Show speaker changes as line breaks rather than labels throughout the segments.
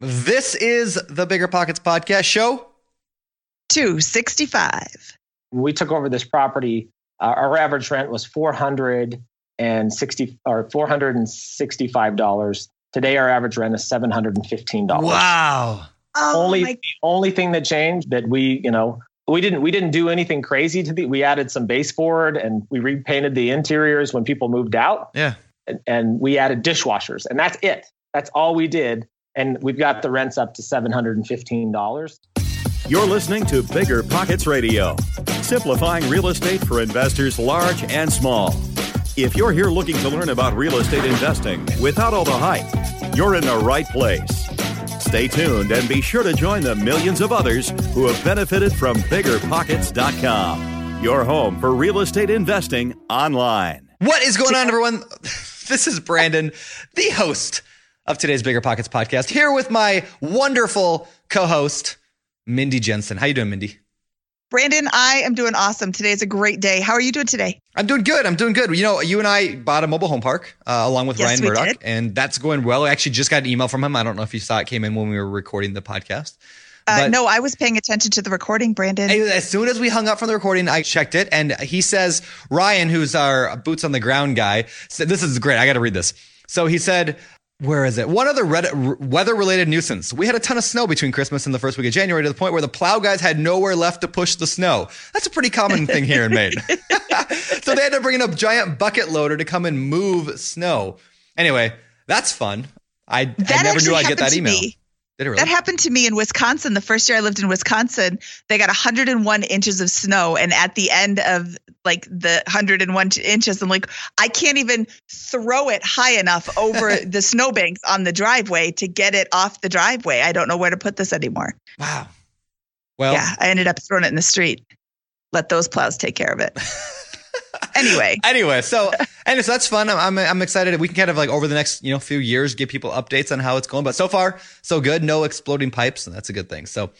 This is the Bigger Pockets Podcast Show.
265.
When we took over this property, uh, our average rent was 460 or $465. Today, our average rent is $715.
Wow.
Oh,
only
my-
the only thing that changed that we, you know, we didn't we didn't do anything crazy to the we added some baseboard and we repainted the interiors when people moved out
Yeah.
and, and we added dishwashers and that's it. That's all we did. And we've got the rents up to $715.
You're listening to Bigger Pockets Radio, simplifying real estate for investors large and small. If you're here looking to learn about real estate investing without all the hype, you're in the right place. Stay tuned and be sure to join the millions of others who have benefited from biggerpockets.com, your home for real estate investing online.
What is going on, everyone? This is Brandon, the host of today's Bigger Pockets podcast, here with my wonderful co-host, Mindy Jensen. How you doing, Mindy?
Brandon, I am doing awesome. Today's a great day. How are you doing today?
I'm doing good. I'm doing good. You know, you and I bought a mobile home park uh, along with
Yes,
Ryan Murdoch,
did.
and that's going well. I actually just got an email from him. I don't know if you saw it came in when we were recording the podcast.
Uh,
But-
no, I was paying attention to the recording, Brandon.
As soon as we hung up from the recording, I checked it, and he says Ryan, who's our boots on the ground guy, said this is great. I got to read this. So he said, "Where is it? One other weather-related nuisance. We had a ton of snow between Christmas and the first week of January to the point where the plow guys had nowhere left to push the snow. That's a pretty common thing here in Maine. so they had to bring in a giant bucket loader to come and move snow. Anyway, that's fun. I, I never knew I'd get that email.
me.
Really?
That happened to me in Wisconsin. The first year I lived in Wisconsin, they got 101 inches of snow. And at the end of like the 101 inches, I'm like, I can't even throw it high enough over the snowbanks on the driveway to get it off the driveway. I don't know where to put this anymore.
wow. Well,
yeah, I ended up throwing it in the street. Let those plows take care of it. anyway,
anyway, so and so that's fun. I'm, I'm I'm excited. We can kind of like over the next you know few years give people updates on how it's going. But so far, so good. No exploding pipes, and that's a good thing. So,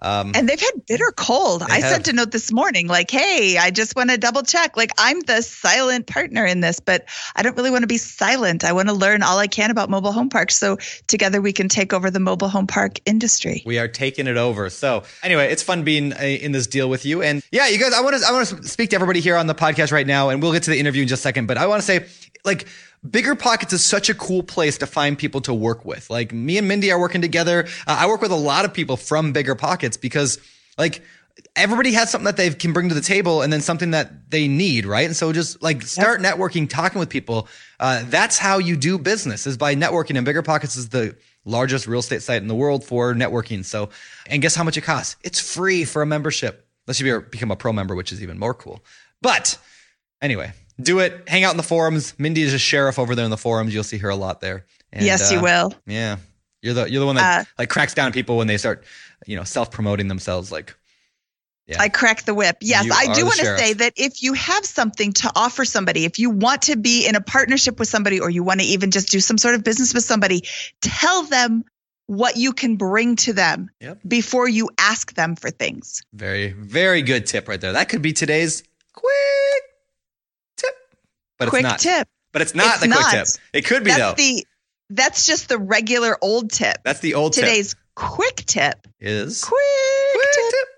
um,
and they've had bitter cold. I
have.
sent a note this morning like, hey, I just want to double check. Like, I'm the silent partner in this, but I don't really want to be silent. I want to learn all I can about mobile home parks. So together we can take over the mobile home park industry.
we are taking it over. So anyway, it's fun being uh, in this deal with you. And yeah, you guys, I want to I want to speak to everybody here on the podcast right now, and we'll get to the interview in just a second. But I want to say, like. Bigger Pockets is such a cool place to find people to work with. Like me and Mindy are working together. Uh, I work with a lot of people from Bigger Pockets because, like, everybody has something that they can bring to the table and then something that they need, right? And so just like start networking, talking with people. Uh, that's how you do business is by networking. And Bigger Pockets is the largest real estate site in the world for networking. So, and guess how much it costs? It's free for a membership. Unless you be- become a pro member, which is even more cool. But anyway, do it. Hang out in the forums. Mindy is a sheriff over there in the forums. You'll see her a lot there. And,
yes, you
uh,
will.
Yeah. You're the you're the one that
Uh,
like cracks down on people when they start, you know, self promoting themselves. Like, yeah.
I crack the whip. Yes,
You
I do want to say that if you have something to offer somebody, if you want to be in a partnership with somebody or you want to even just do some sort of business with somebody, tell them what you can bring to them
Yep.
before you ask them for things.
Very, very good tip right there. That could be today's tip, but
quick
it's not.
tip.
But it's not
It's
the quick tip. It could be
That's
though.
the that's just the regular old tip.
That's the old
Today's quick tip,
tip. Is
quick,
quick
tip
tip.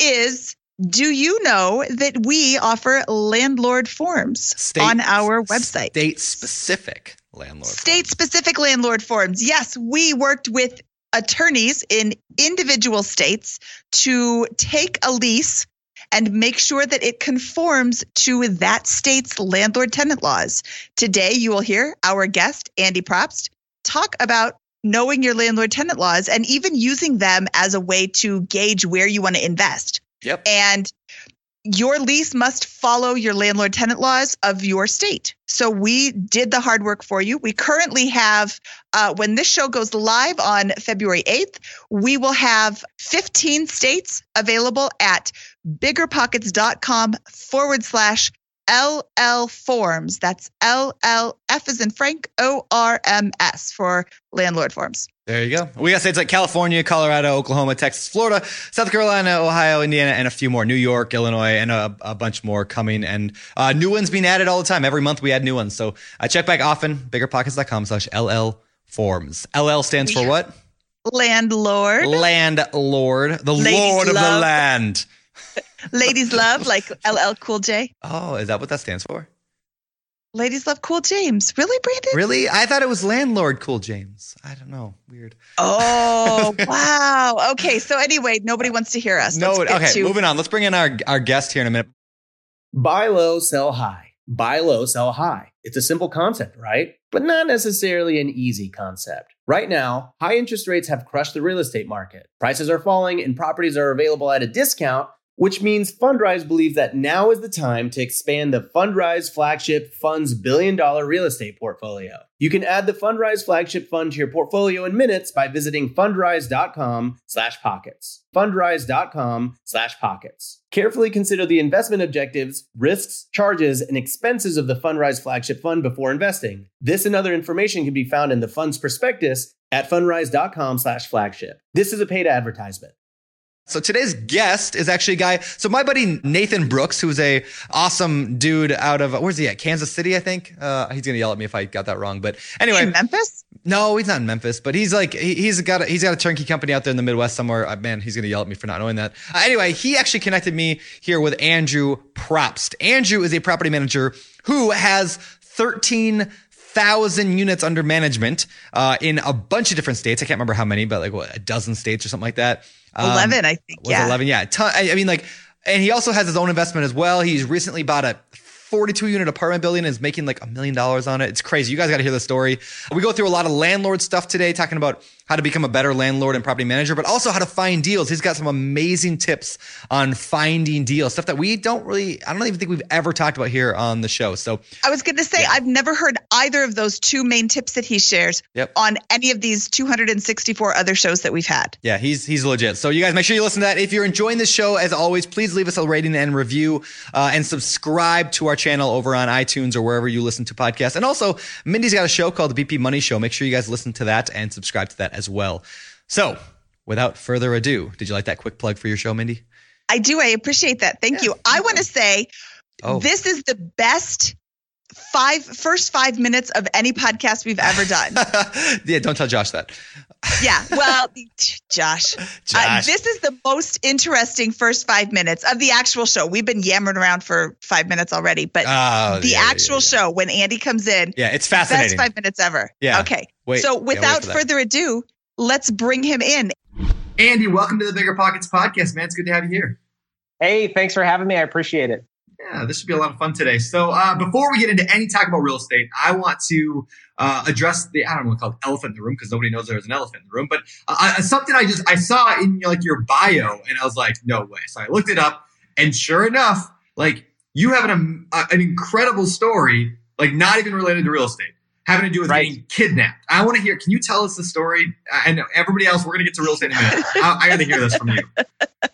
is do you know that we offer landlord forms
State-
on our website?
State specific landlord.
state specific landlord forms. Yes, we worked with attorneys in individual states to take a lease and make sure that it conforms to that state's landlord tenant laws. Today, you will hear our guest, Andy Propst, talk about knowing your landlord tenant laws and even using them as a way to gauge where you want to invest.
Yep.
And your lease must follow your landlord tenant laws of your state. So we did the hard work for you. We currently have, uh, when this show goes live on February 8th, we will have 15 states available at biggerpockets.com forward slash LL forms. That's LL F is in Frank O R M S for landlord forms.
There you go. We got states like California, Colorado, Oklahoma, Texas, Florida, South Carolina, Ohio, Indiana, and a few more. New York, Illinois, and a, a bunch more coming. And uh, new ones being added all the time. Every month we add new ones. So uh, check back often. Biggerpockets.com slash LL forms. LL stands for what?
Landlord.
Landlord, the
Ladies
lord of the land.
Ladies love like LL Cool J.
Oh, is that what that stands for?
Ladies love Cool James. Really, Brandon?
Really? I thought it was landlord cool James. I don't know. Weird.
Oh, wow. Okay. So anyway, nobody wants to hear us.
No, okay,
to-
moving on. Let's bring in our, our guest here in a minute.
Buy low, sell high. Buy low, sell high. It's a simple concept, right? But not necessarily an easy concept. Right now, high interest rates have crushed the real estate market. Prices are falling and properties are available at a discount, which means Fundrise believes that now is the time to expand the Fundrise flagship fund's billion dollar real estate portfolio. You can add the Fundrise flagship fund to your portfolio in minutes by visiting fundrise.com slash pockets. Fundrise.com slash pockets. Carefully consider the investment objectives, risks, charges, and expenses of the Fundrise flagship fund before investing. This and other information can be found in the fund's prospectus at fundrise.com slash flagship. This is a paid advertisement.
So today's guest is actually a guy. So my buddy Nathan Brooks, who's a awesome dude out of where's he at? Kansas City, I think. Uh, he's gonna yell at me if I got that wrong. But anyway,
in Memphis?
no, he's not in Memphis, but he's like he, he's got a, he's got a turnkey company out there in the Midwest somewhere. Uh, man, he's gonna yell at me for not knowing that. Uh, anyway, he actually connected me here with Andrew Propst. Andrew is a property manager who has thirteen thousand units under management uh, in a bunch of different states. I can't remember how many, but like what a dozen states or something like that. Um,
11, I think.
was
Yeah.
11 yeah. Ton, I, I mean like and he also has his own investment as well. He's recently bought a 42 unit apartment building and is making like a million dollars on it. It's crazy. You guys got to hear the story. We go through a lot of landlord stuff today talking about how to become a better landlord and property manager but also how to find deals he's got some amazing tips on finding deals stuff that we don't really i don't even think we've ever talked about here on the show so
I was going to say, I've never heard either of those two main tips that he shares
Yep.
on any of these 264 other shows that we've had.
Yeah, he's he's legit. So you guys make sure you listen to that. If you're enjoying this show, as always, please leave us a rating and review, uh, and subscribe to our channel over on iTunes or wherever you listen to podcasts. And also, Mindy's got a show called the BP Money Show. Make sure you guys listen to that and subscribe to that as well. So, without further ado, did you like that quick plug for your show, Mindy?
I do. I appreciate that. Thank you. I want to say
Oh,
this is the best five first five minutes of any podcast we've ever done.
yeah. Don't tell Josh that.
Yeah. Well, Josh, uh, this is the most interesting first five minutes of the actual show. We've been yammering around for five minutes already, but
Oh,
the
yeah, yeah,
actual
yeah.
show when Andy comes in,
Yeah, it's fascinating.
best
fascinating.
five minutes ever.
Yeah.
Okay.
Wait,
so
yeah, wait
without further ado, let's bring him in.
Andy, welcome to the Bigger Pockets podcast, man. It's good to have you here.
Hey, thanks for having me. I appreciate it.
Yeah, this should be a lot of fun today. So, uh, before we get into any talk about real estate, I want to uh, address the I don't know what called elephant in the room because nobody knows there's an elephant in the room. But uh, uh, something I just I saw in like your bio, and I was like, no way. So I looked it up, and sure enough, like you have an um, uh, an incredible story, like not even related to real estate, having to do with
Right.
getting kidnapped. I want to hear. Can you tell us the story? Uh, And everybody else, we're gonna get to real estate in a minute. I, I got to hear this from you.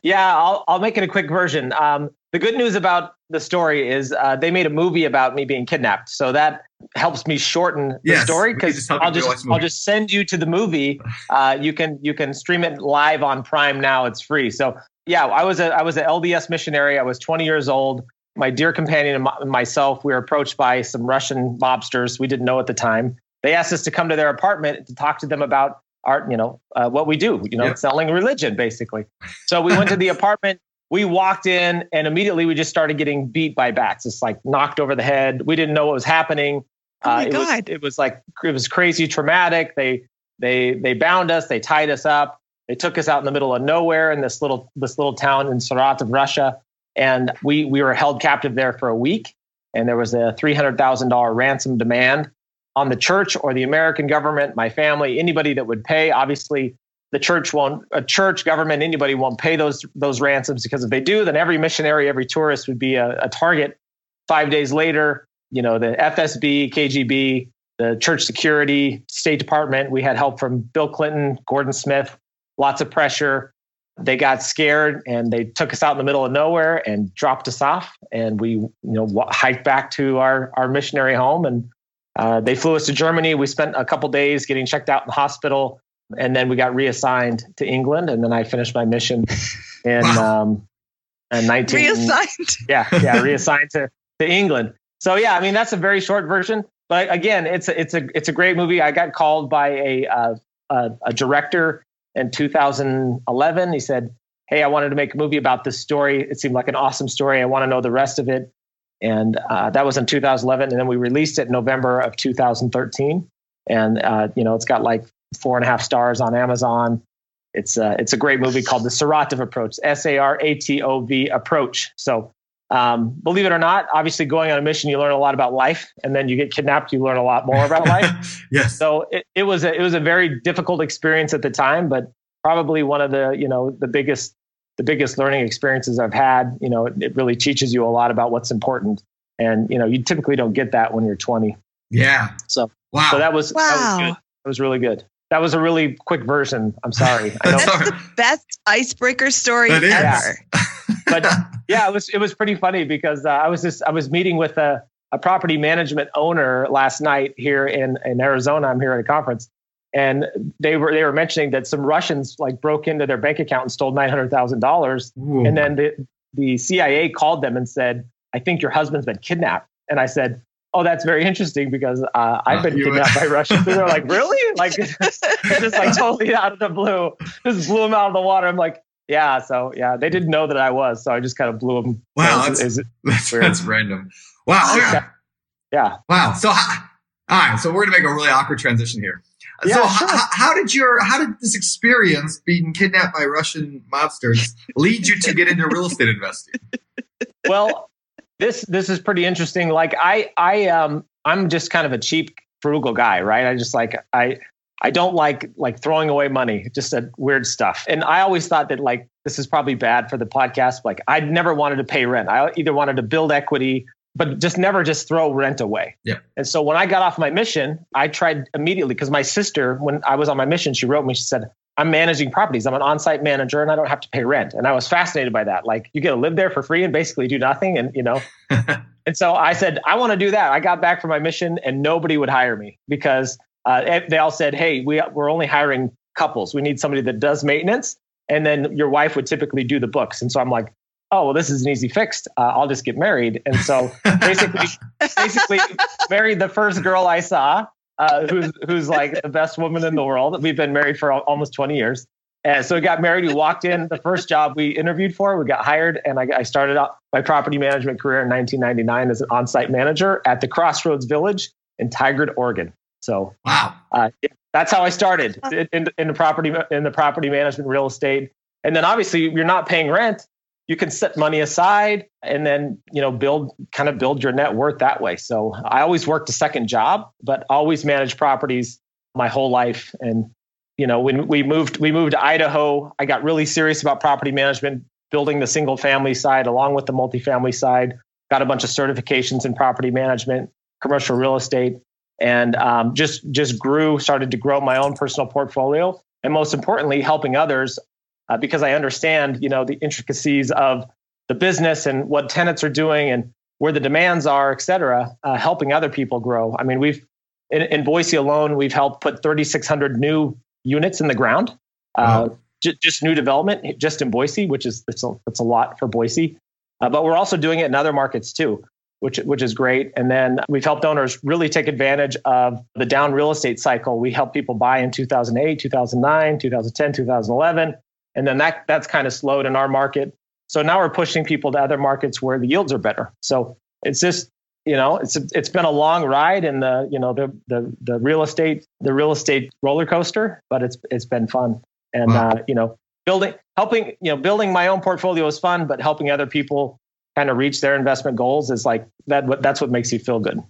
Yeah, I'll, I'll make it a quick version. Um, the good news about the story is uh, they made a movie about me being kidnapped, so that helps me shorten the
Yes,
story because I'll just I'll just send you to the movie. Uh, you can you can stream it live on Prime now. It's free. So yeah, I was a I was an LDS missionary. I was 20 years old. My dear companion and myself, we were approached by some Russian mobsters we didn't know at the time. They asked us to come to their apartment to talk to them about art, you know, uh, what we do, you know,
Yeah.
selling religion, basically. So we went to the apartment. We walked in, and immediately we just started getting beat by bats. It's like knocked over the head. We didn't know what was happening.
Oh my
it was
God.
it was like it was crazy traumatic. They they they bound us. They tied us up. They took us out in the middle of nowhere in this little this little town in Saratov, Russia, and we we were held captive there for a week. And there was a three hundred thousand dollar ransom demand on the church or the American government, my family, anybody that would pay. Obviously, the church won't, a church, government, anybody won't pay those those ransoms because if they do, then every missionary, every tourist would be a, a target. Five days later, you know, the FSB, KGB, the church security, State Department, we had help from Bill Clinton, Gordon Smith, lots of pressure. They got scared and they took us out in the middle of nowhere and dropped us off. And we, you know, hiked back to our our missionary home and uh, they flew us to Germany. We spent a couple days getting checked out in the hospital, and then we got reassigned to England. And then I finished my mission in
Wow.
um, in 19.
Reassigned.
Yeah, yeah, reassigned to, to England. So yeah, I mean that's a very short version, but again, it's a, it's a it's a great movie. I got called by a uh, a, a director in 2011. He said, Hey, I wanted to make a movie about this story. It seemed like an awesome story. I want to know the rest of it. And uh, that was in 2011. And then we released it in November of 2013. And, uh, you know, it's got like four and a half stars on Amazon. It's, uh, it's a great movie called The Saratov Approach, S A R A T O V Approach. So, um, believe it or not, obviously going on a mission, you learn a lot about life, and then you get kidnapped, you learn a lot more about life.
yes.
So it, it was a, it was a very difficult experience at the time, but probably one of the you know the biggest the biggest learning experiences I've had. You know, it, it really teaches you a lot about what's important, and you know you typically don't get that when you're 20.
Yeah.
So
wow.
So that was
wow.
that was good. That was really good. That was a really quick version. I'm sorry.
I That's the best icebreaker story ever.
but yeah, it was it was pretty funny because uh, I was just I was meeting with a, a property management owner last night here in in Arizona. I'm here at a conference, and they were they were mentioning that some Russians like broke into their bank account and stole nine hundred thousand dollars, and then the the CIA called them and said, "I think your husband's been kidnapped." And I said, "Oh, that's very interesting because uh, I've been kidnapped by Russians." And they're like, "Really?" Like just like totally out of the blue, just blew them out of the water. I'm like, yeah, so yeah, they didn't know that I was, so I just kind of blew them.
Wow, that's, is, that's, that's, random. Wow.
Yeah. yeah.
Wow. So, all right, so we're gonna make a really awkward transition here. Yeah, so, sure. how, how did your how did this experience being kidnapped by Russian mobsters lead you to get into real estate investing?
Well, this this is pretty interesting. Like I I um I'm just kind of a cheap frugal guy, right? I just like I I don't like like throwing away money, just a weird stuff. And I always thought that like this is probably bad for the podcast. Like I never wanted to pay rent. I either wanted to build equity, but just never just throw rent away.
Yeah.
And so when I got off my mission, I tried immediately because my sister, when I was on my mission, she wrote me. She said, "I'm managing properties. I'm an on-site manager, and I don't have to pay rent." And I was fascinated by that. Like you get to live there for free and basically do nothing, and you know. and so I said, I want to do that. I got back from my mission, and nobody would hire me because uh, they all said, "Hey, we we're only hiring couples. We need somebody that does maintenance, and then your wife would typically do the books." And so I'm like, "Oh, well, this is an easy fix. Uh, I'll just get married." And so basically, basically married the first girl I saw, uh, who's who's like the best woman in the world. We've been married for almost 20 years. And so we got married. We walked in. The first job we interviewed for, we got hired, and I, I started out my property management career in 1999 as an on-site manager at the Crossroads Village in Tigard, Oregon. So
wow,
uh, that's how I started in, in the property in the property management real estate. And then obviously you're not paying rent. You can set money aside and then you know build kind of build your net worth that way. So I always worked a second job, but always managed properties my whole life. And you know when we moved we moved to Idaho, I got really serious about property management, building the single family side along with the multifamily side. Got a bunch of certifications in property management, commercial real estate and um, just just grew, started to grow my own personal portfolio, and most importantly, helping others uh, because I understand you know the intricacies of the business and what tenants are doing and where the demands are, et cetera, uh, helping other people grow. I mean, we've in, in Boise alone, we've helped put 3,600 new units in the ground. Uh, wow. j- just new development, just in Boise, which is it's a, a lot for Boise. Uh, but we're also doing it in other markets too which which is great. And then we've helped owners really take advantage of the down real estate cycle. We helped people buy in 2008, 2009, 2010, 2011, and then that that's kind of slowed in our market. So now we're pushing people to other markets where the yields are better. So it's just you know it's it's been a long ride in the you know the the the real estate the real estate roller coaster, but it's it's been fun. And wow. uh, you know building helping you know building my own portfolio is fun, but helping other people kind of reach their investment goals is like that. What that's what makes you feel good.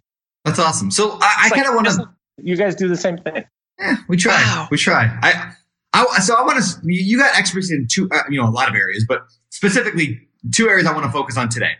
That's awesome. So I, I kind of want to.
You guys do the same thing.
Yeah, we try. Wow. We try. I, I so I want to. You got expertise in two, uh, you know, a lot of areas, but specifically two areas I want to focus on today.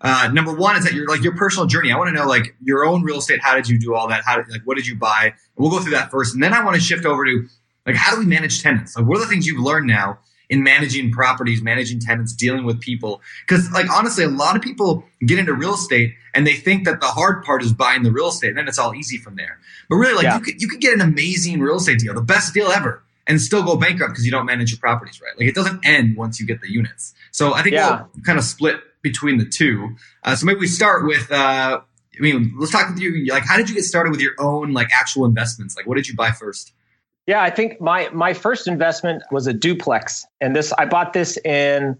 Uh, number one is that your like your personal journey. I want to know like your own real estate. How did you do all that? How did like what did you buy? And we'll go through that first, and then I want to shift over to like how do we manage tenants? Like what are the things you've learned now in managing properties, managing tenants, dealing with people. Because, like, honestly, a lot of people get into real estate and they think that the hard part is buying the real estate, and then it's all easy from there. But really, like, yeah. you could you could get an amazing real estate deal, the best deal ever, and still go bankrupt because you don't manage your properties right. Like, it doesn't end once you get the units. So I think yeah. we'll kind of split between the two. Uh, so maybe we start with. Uh, I mean, let's talk with you. Like, how did you get started with your own like actual investments? Like, what did you buy first?
Yeah, I think my my first investment was a duplex, and this I bought this in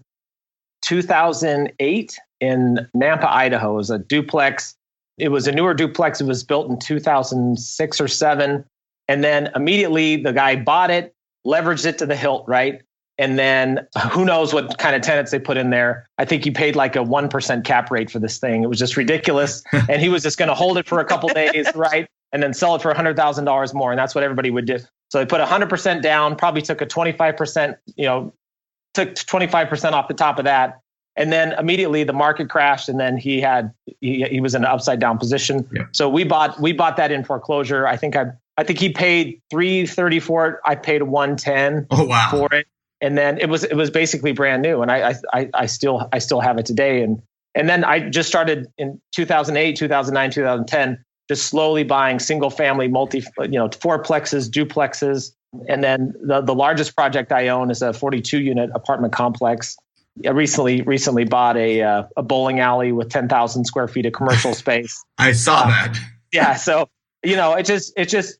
2008 in Nampa, Idaho. It was a duplex. It was a newer duplex. It was built in 2006 or seven, and then immediately the guy bought it, leveraged it to the hilt, right? And then who knows what kind of tenants they put in there. I think he paid like a 1% cap rate for this thing. It was just ridiculous. and he was just going to hold it for a couple days, right? And then sell it for $100,000 more. And that's what everybody would do. So they put 100% down, probably took a 25%, you know, took 25% off the top of that. And then immediately the market crashed, and then he had he, he was in an upside down position.
Yeah.
So we bought we bought that in foreclosure. I think I I think he paid three thirty for it. I paid one ten
Oh wow.
for it, and then it was it was basically brand new, and I I I still I still have it today, and and then I just started in 2008, 2009, 2010, just slowly buying single family, multi you know fourplexes, duplexes, and then the the largest project I own is a 42 unit apartment complex. I recently recently bought a uh, a bowling alley with 10,000 square feet of commercial space.
I saw that.
yeah, so you know it just it just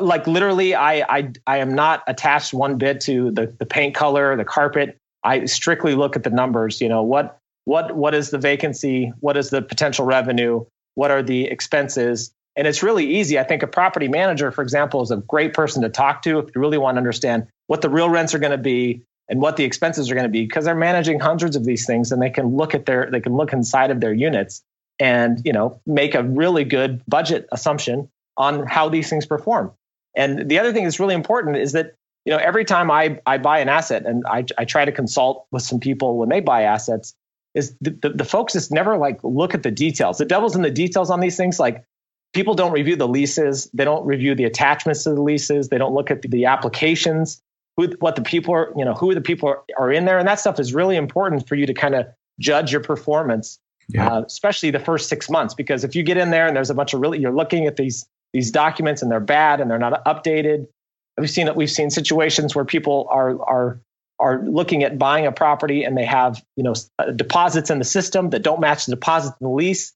like literally I I I am not attached one bit to the the paint color, the carpet. I strictly look at the numbers. You know what what what is the vacancy? What is the potential revenue? What are the expenses? And it's really easy. I think a property manager, for example, is a great person to talk to if you really want to understand what the real rents are going to be and what the expenses are going to be because they're managing hundreds of these things and they can look at their they can look inside of their units and you know make a really good budget assumption on how these things perform. And the other thing that's really important is that you know every time I I buy an asset and I I try to consult with some people when they buy assets is the, the, the folks just never like look at the details. The devil's in the details on these things. Like people don't review the leases, they don't review the attachments to the leases, they don't look at the, the applications, who what the people are you know who the people are, are in there, and that stuff is really important for you to kind of judge your performance.
Yeah.
Uh, especially the first six months, because if you get in there and there's a bunch of really, you're looking at these these documents and they're bad and they're not updated. We've seen it. We've seen situations where people are are are looking at buying a property and they have you know uh, deposits in the system that don't match the deposits in the lease.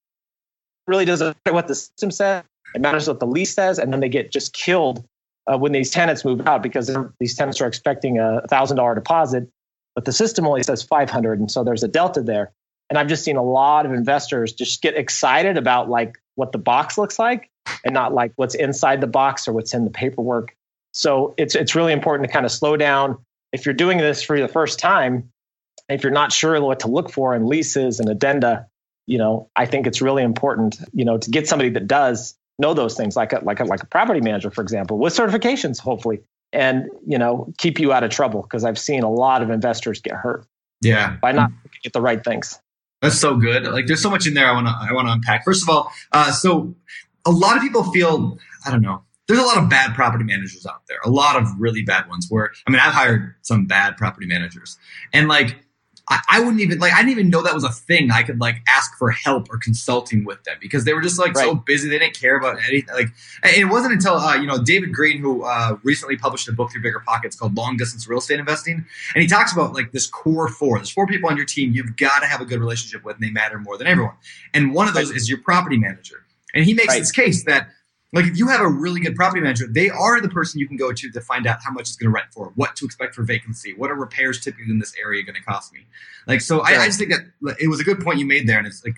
Really doesn't matter what the system says. It matters what the lease says, and then they get just killed uh, when these tenants move out because these tenants are expecting a thousand dollar deposit, but the system only says five hundred, and so there's a delta there. And I've just seen a lot of investors just get excited about like what the box looks like and not like what's inside the box or what's in the paperwork. So it's it's really important to kind of slow down. If you're doing this for the first time, if you're not sure what to look for in leases and addenda, you know, I think it's really important, you know, to get somebody that does know those things, like a like a like a property manager, for example, with certifications, hopefully, and you know, keep you out of trouble because I've seen a lot of investors get hurt
Yeah.
by not looking at the right things.
That's so good. Like, there's so much in there I want to I want to unpack. First of all, uh, so a lot of people feel I don't know. There's a lot of bad property managers out there. A lot of really bad ones. Where I mean, I've hired some bad property managers, and like I, I wouldn't even like I didn't even know that was a thing. I could like ask for help or consulting with them because they were just like so busy. They didn't care about anything. Like it wasn't until uh, you know David Greene, who uh, recently published a book through Bigger Pockets called Long Distance Real Estate Investing, and he talks about like this core four. There's four people on your team you've got to have a good relationship with, and they matter more than everyone. And one of those is your property manager. And he makes
Right.
this case that like if you have a really good property manager, they are the person you can go to to find out how much it's going to rent for, what to expect for vacancy, what are repairs typically in this area going to cost me. Like so, I, I just think that it was a good point you made there, and it's like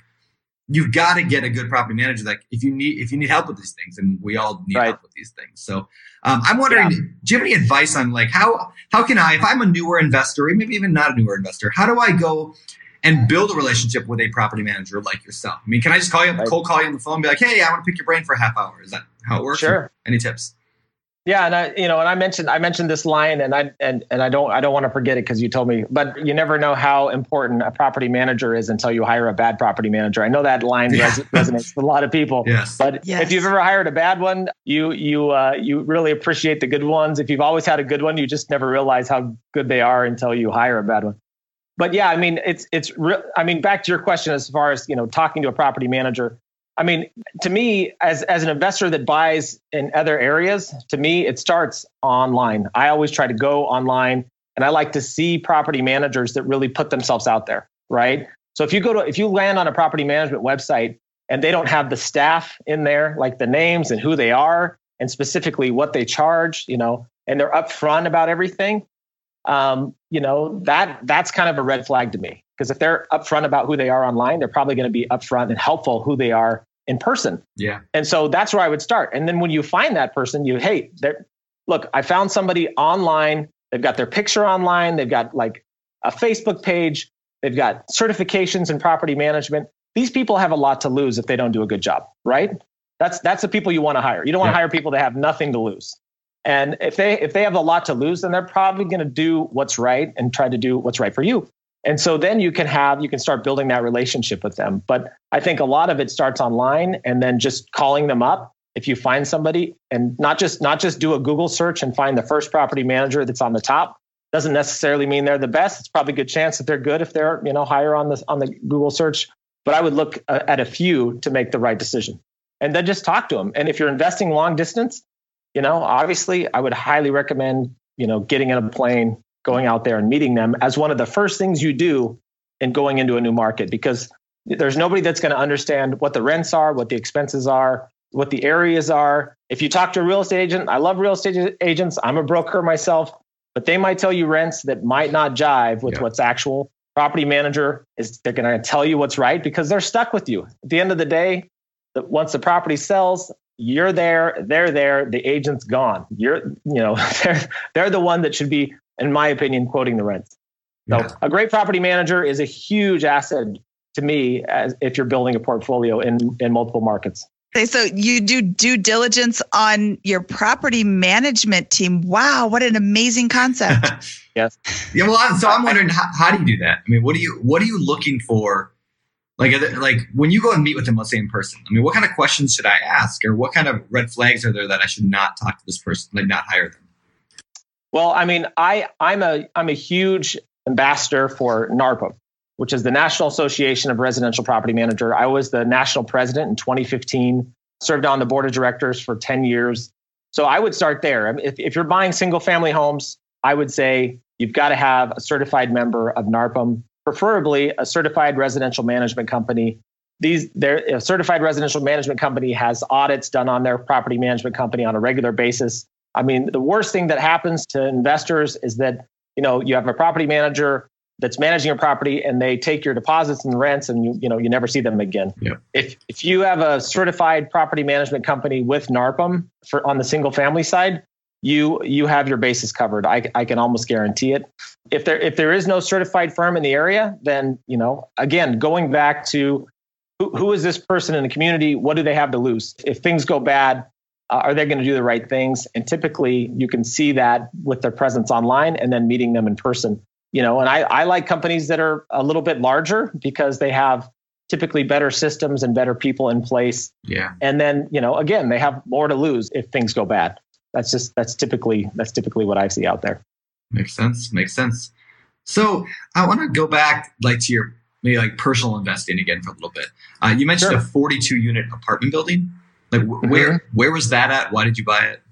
you've got to get a good property manager. Like if you need if you need help with these things, and we all need
Right.
help with these things. So um, I'm wondering, do you have any advice on like how how can I, if I'm a newer investor, or maybe even not a newer investor, how do I go? And build a relationship with a property manager like yourself. I mean, can I just call you,
Right.
cold call you on the phone, and be like, "Hey, I want to pick your brain for a half hour." Is that how it works?
Sure.
Any tips?
Yeah, and I, you know, and I mentioned I mentioned this line, and I and and I don't I don't want to forget it because you told me, but you never know how important a property manager is until you hire a bad property manager. I know that line
Yeah.
res- resonates with a lot of people.
Yes.
But
Yes.
if you've ever hired a bad one, you you uh, you really appreciate the good ones. If you've always had a good one, you just never realize how good they are until you hire a bad one. But yeah, I mean, it's it's. I mean, back to your question as far as you know, talking to a property manager. I mean, to me, as as an investor that buys in other areas, to me, it starts online. I always try to go online, and I like to see property managers that really put themselves out there, right? So if you go to if you land on a property management website and they don't have the staff in there, like the names and who they are, and specifically what they charge, you know, and they're upfront about everything, um, you know, that that's kind of a red flag to me. Because if they're upfront about who they are online, they're probably going to be upfront and helpful who they are in person.
Yeah.
And so that's where I would start. And then when you find that person, you, hey, look, I found somebody online. They've got their picture online. They've got like a Facebook page. They've got certifications in property management. These people have a lot to lose if they don't do a good job, right? That's that's the people you want to hire. You don't want to hire people that have nothing to lose. And if they if they have a lot to lose, then they're probably going to do what's right and try to do what's right for you. And so then you can have you can start building that relationship with them. But I think a lot of it starts online and then just calling them up if you find somebody and not just not just do a Google search and find the first property manager that's on the top doesn't necessarily mean they're the best. It's probably a good chance that they're good if they're you know higher on the on the Google search. But I would look uh, at a few to make the right decision, and then just talk to them. And if you're investing long distance, you know obviously I would highly recommend you know getting in a plane, going out there and meeting them as one of the first things you do in going into a new market because there's nobody that's going to understand what the rents are, what the expenses are, what the areas are. If you talk to a real estate agent, I love real estate agents. I'm a broker myself but they might tell you rents that might not jive with yeah. what's actual. Property manager is they're going to tell you what's right because they're stuck with you. At the end of the day, once the property sells, you're there, they're there, the agent's gone. You're, you know, they're they're the one that should be, in my opinion, quoting the rents. So yeah. a great property manager is a huge asset to me as if you're building a portfolio in in multiple markets.
Okay, so you do due diligence on your property management team. Wow, what an amazing concept!
yes.
Yeah. Well, I'm, so I'm wondering how, how, do you do that? I mean, what are you what are you looking for? Like, like when you go and meet with them, let's say in person. I mean, what kind of questions should I ask, or what kind of red flags are there that I should not talk to this person, like not hire them?
Well, I mean, I I'm a I'm a huge ambassador for NARPM which is the National Association of Residential Property Manager. I was the national president in 2015, served on the board of directors for 10 years. So I would start there. If, if you're buying single family homes, I would say you've got to have a certified member of NARPM, preferably a certified residential management company. These, their a certified residential management company has audits done on their property management company on a regular basis. I mean, the worst thing that happens to investors is that you know you have a property manager that's managing a property and they take your deposits and rents and you you know you never see them again.
Yeah.
If if you have a certified property management company with NARPM for on the single family side, you you have your bases covered. I I can almost guarantee it. If there if there is no certified firm in the area, then you know again going back to who, who is this person in the community? What do they have to lose? If things go bad, uh, are they going to do the right things? And typically, you can see that with their presence online and then meeting them in person you know and I, I like companies that are a little bit larger because they have typically better systems and better people in place
yeah
and then you know again they have more to lose if things go bad that's just that's typically that's typically what i see out there.
Makes sense makes sense. So i want to go back like to your maybe like personal investing again for a little bit. Uh, you mentioned sure. a 42 unit apartment building. Like mm-hmm. where where was that at? Why did you buy it?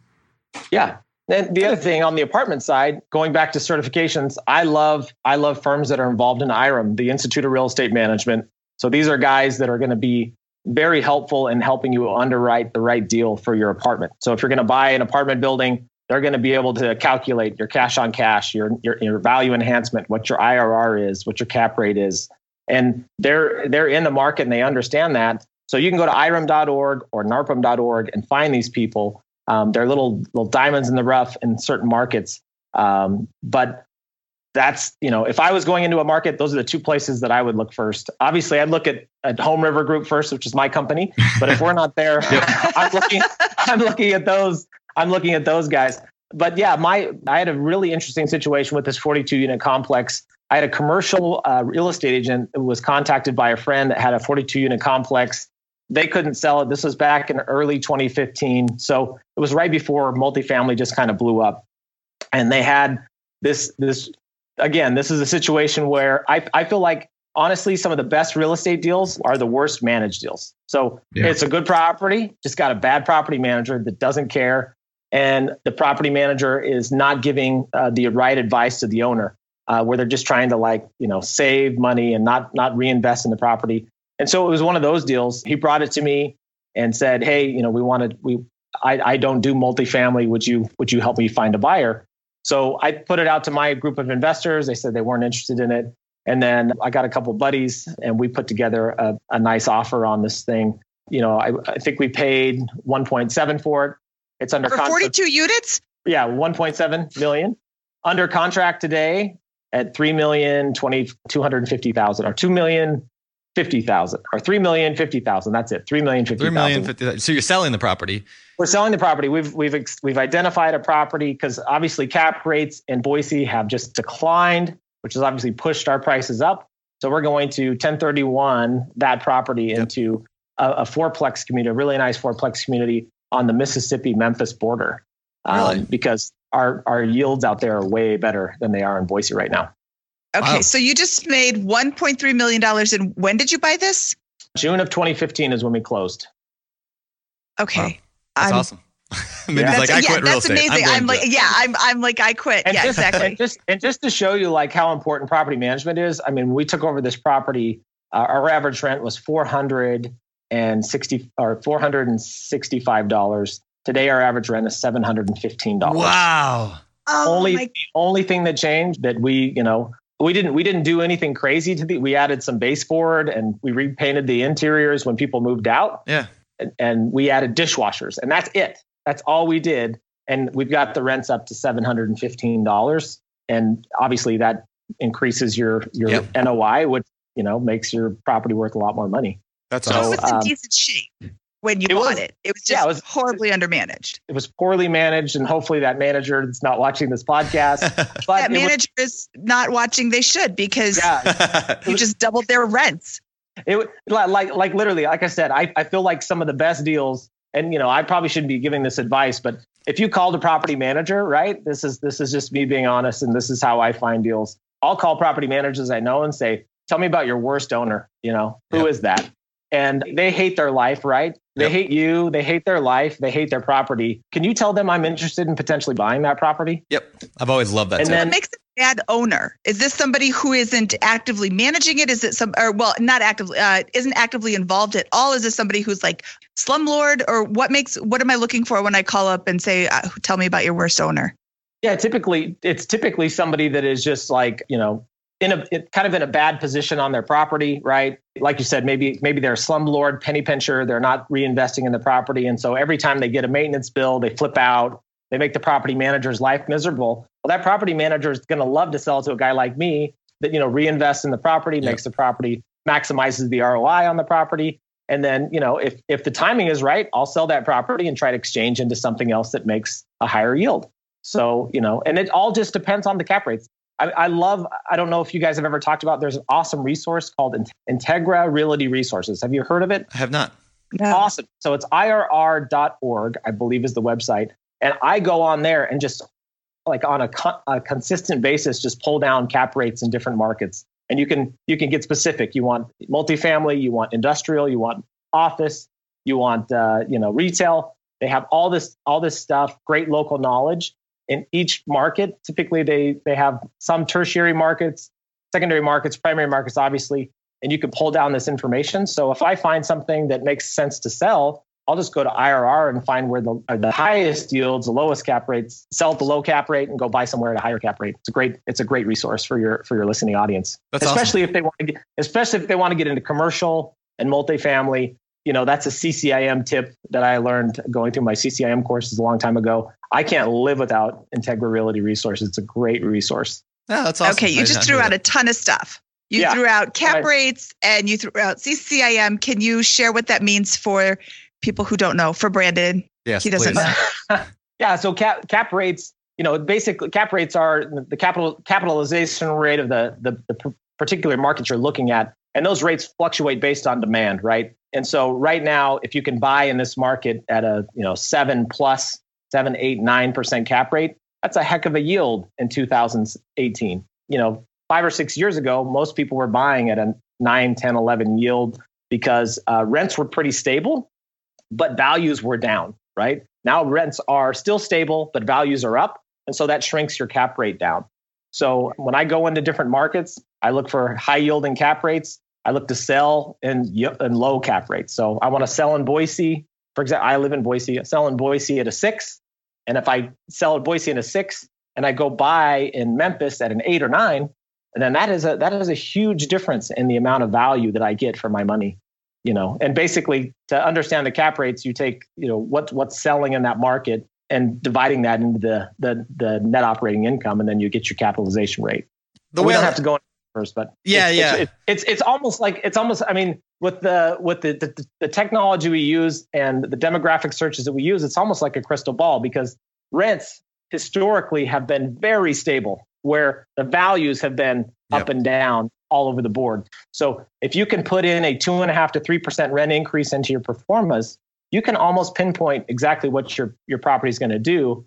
Yeah. And the other thing on the apartment side, going back to certifications, I love I love firms that are involved in IREM, the Institute of Real Estate Management. So these are guys that are going to be very helpful in helping you underwrite the right deal for your apartment. So if you're going to buy an apartment building, they're going to be able to calculate your cash on cash, your, your your value enhancement, what your IRR is, what your cap rate is, and they're they're in the market and they understand that. So you can go to irem.org or narpm.org and find these people um, they're little little diamonds in the rough in certain markets. Um, but that's you know if I was going into a market, those are the two places that I would look first. Obviously, I'd look at, at Home River Group first, which is my company. But if we're not there, I'm looking I'm looking at those I'm looking at those guys. But yeah, my I had a really interesting situation with this 42 unit complex. I had a commercial uh, real estate agent who was contacted by a friend that had a 42 unit complex they couldn't sell it. This was back in early 2015. So it was right before multifamily just kind of blew up. And they had this, this, again, this is a situation where I, I feel like honestly, some of the best real estate deals are the worst managed deals. So yeah. it's a good property, just got a bad property manager that doesn't care. And the property manager is not giving uh, the right advice to the owner, uh, where they're just trying to like, you know, save money and not, not reinvest in the property. And so it was one of those deals. He brought it to me and said, "Hey, you know, we wanted we I, I don't do multifamily. Would you would you help me find a buyer? So I put it out to my group of investors. They said they weren't interested in it. And then I got a couple buddies and we put together a, a nice offer on this thing. You know, I, I think we paid 1.7 for it. It's under
For
contract.
42 units?
Yeah, 1.7 million. Under contract today at 3 million 20, 250,000 or 2 million 50,000 or 3 million 50,000. That's it. 3 million 50,000.
Three million fifty. So you're selling the property.
We're selling the property. We've we've ex- we've identified a property because obviously cap rates in Boise have just declined, which has obviously pushed our prices up. So we're going to 1031 that property into a, a fourplex community, a really nice fourplex community on the Mississippi Memphis border, um,
Really?
because our our yields out there are way better than they are in Boise right now.
Okay,
Wow.
so you just made $1.3 million. And when did you buy this?
June of 2015 is when we closed.
Okay.
That's
I'm-
awesome. Mindy's
Yeah.
like, I
yeah,
quit real
that's
estate.
amazing.
going
I'm, like,
to-
yeah, I'm, I'm like, I quit.
And
yeah,
just,
exactly.
And just, and just to show you like how important property management is, I mean, we took over this property, uh, our average rent was four hundred and sixty or four hundred and sixty-five dollars. Today, our average rent is seven hundred and fifteen dollars.
Wow.
oh,
Only
my,
the only thing that changed that we, you know, we didn't we didn't do anything crazy to the. We added some baseboard and we repainted the interiors when people moved out
Yeah.
And, and we added dishwashers, and that's it. That's all we did, and we've got the rents up to seven hundred and fifteen dollars, and obviously that increases your your
Yep.
NOI, which you know makes your property worth a lot more money.
That's
so it
awesome.
was in
um,
decent shape when you
it
bought
was-
it. It was just
yeah, it was-
horribly undermanaged.
It was poorly managed, and hopefully that manager that's not watching this podcast, but
that
it was-
manager is not watching. They should because
yeah,
you just doubled their rents.
It would- like like like literally like i said I, I feel like some of the best deals and you know i probably shouldn't be giving this advice but if you called a property manager right this is this is just me being honest and this is how i find deals i'll call property managers i know and say tell me about your worst owner you know who is
Yep.
that and they hate their life right they
Yep.
hate you they hate their life they hate their property can you tell them i'm interested in potentially buying that property
yep. I've always loved that.
And
too.
then-
What makes a bad owner? Is this somebody who isn't actively managing it? Is it some, or well, not actively, uh, isn't actively involved at all? Is this somebody who's like slumlord, or what makes? What am I looking for when I call up and say, uh, "Tell me about your worst owner"?
Yeah, typically it's typically somebody that is just like, you know, in a it- kind of in a bad position on their property, right? Like you said, maybe maybe they're a slumlord, penny pincher, they're not reinvesting in the property and so every time they get a maintenance bill, they flip out, they make the property manager's life miserable. Well, that property manager is going to love to sell to a guy like me that, you know, reinvests in the property,
Yeah.
makes the property maximizes the ROI on the property. And then, you know, if if the timing is right, I'll sell that property and try to exchange into something else that makes a higher yield. So, you know, and it all just depends on the cap rates. I, I love, I don't know if you guys have ever talked about, there's an awesome resource called In- Integra Realty Resources. Have you heard of it?
I have not.
Awesome. So it's IRR.org, I believe is the website. And I go on there and just like on a, co- a consistent basis, just pull down cap rates in different markets. And you can, you can get specific. You want multifamily, you want industrial, you want office, you want, uh, you know, retail. They have all this, all this stuff, great local knowledge in each market. Typically they, they have some tertiary markets, secondary markets, primary markets, obviously and you can pull down this information. So if I find something that makes sense to sell, I'll just go to IRR and find where the, are the highest yields, the lowest cap rates, sell at the low cap rate, and go buy somewhere at a higher cap rate. It's a great, it's a great resource for your for your listening audience,
That's awesome.
especially if they want to get, especially if they want to get into commercial and multifamily. You know, that's a CCIM tip that I learned going through my CCIM courses a long time ago. I can't live without Integra Realty Resources. It's a great resource.
Yeah, that's awesome.
Okay, you
did
just threw out
that.
a ton of stuff. You
Yeah.
threw out cap
Right.
rates and you threw out CCIM. Can you share what that means for people who don't know? For Brandon,
Yes,
he doesn't
please.
know.
yeah, so cap cap rates, you know, basically cap rates are the capital capitalization rate of the the, the p- particular market you're looking at, and those rates fluctuate based on demand, right? And so right now, if you can buy in this market at a you know seven plus seven, eight, nine percent cap rate, that's a heck of a yield in 2018. You know, five or six years ago, most people were buying at a 9, 10, 11 yield because uh, rents were pretty stable, but values were down, right? Now rents are still stable, but values are up. And so that shrinks your cap rate down. So when I go into different markets, I look for high yielding cap rates. I look to sell in, in low cap rates. So I want to sell in Boise for example, I live in Boise, I sell in Boise at a six. And if I sell at Boise in a six and I go buy in Memphis at an eight or nine, then that is a that is a huge difference in the amount of value that I get for my money. You know, and basically to understand the cap rates, you take, you know, what what's selling in that market and dividing that into the the the net operating income, and then you get your capitalization rate. The we don't have to go first, but
yeah,
it's,
yeah,
it's, it's, it's almost like it's almost. I mean, with the with the, the the technology we use and the demographic searches that we use, it's almost like a crystal ball because rents historically have been very stable, where the values have been yep. up and down all over the board. So if you can put in a two and a half to three percent rent increase into your performance, you can almost pinpoint exactly what your your property is going to do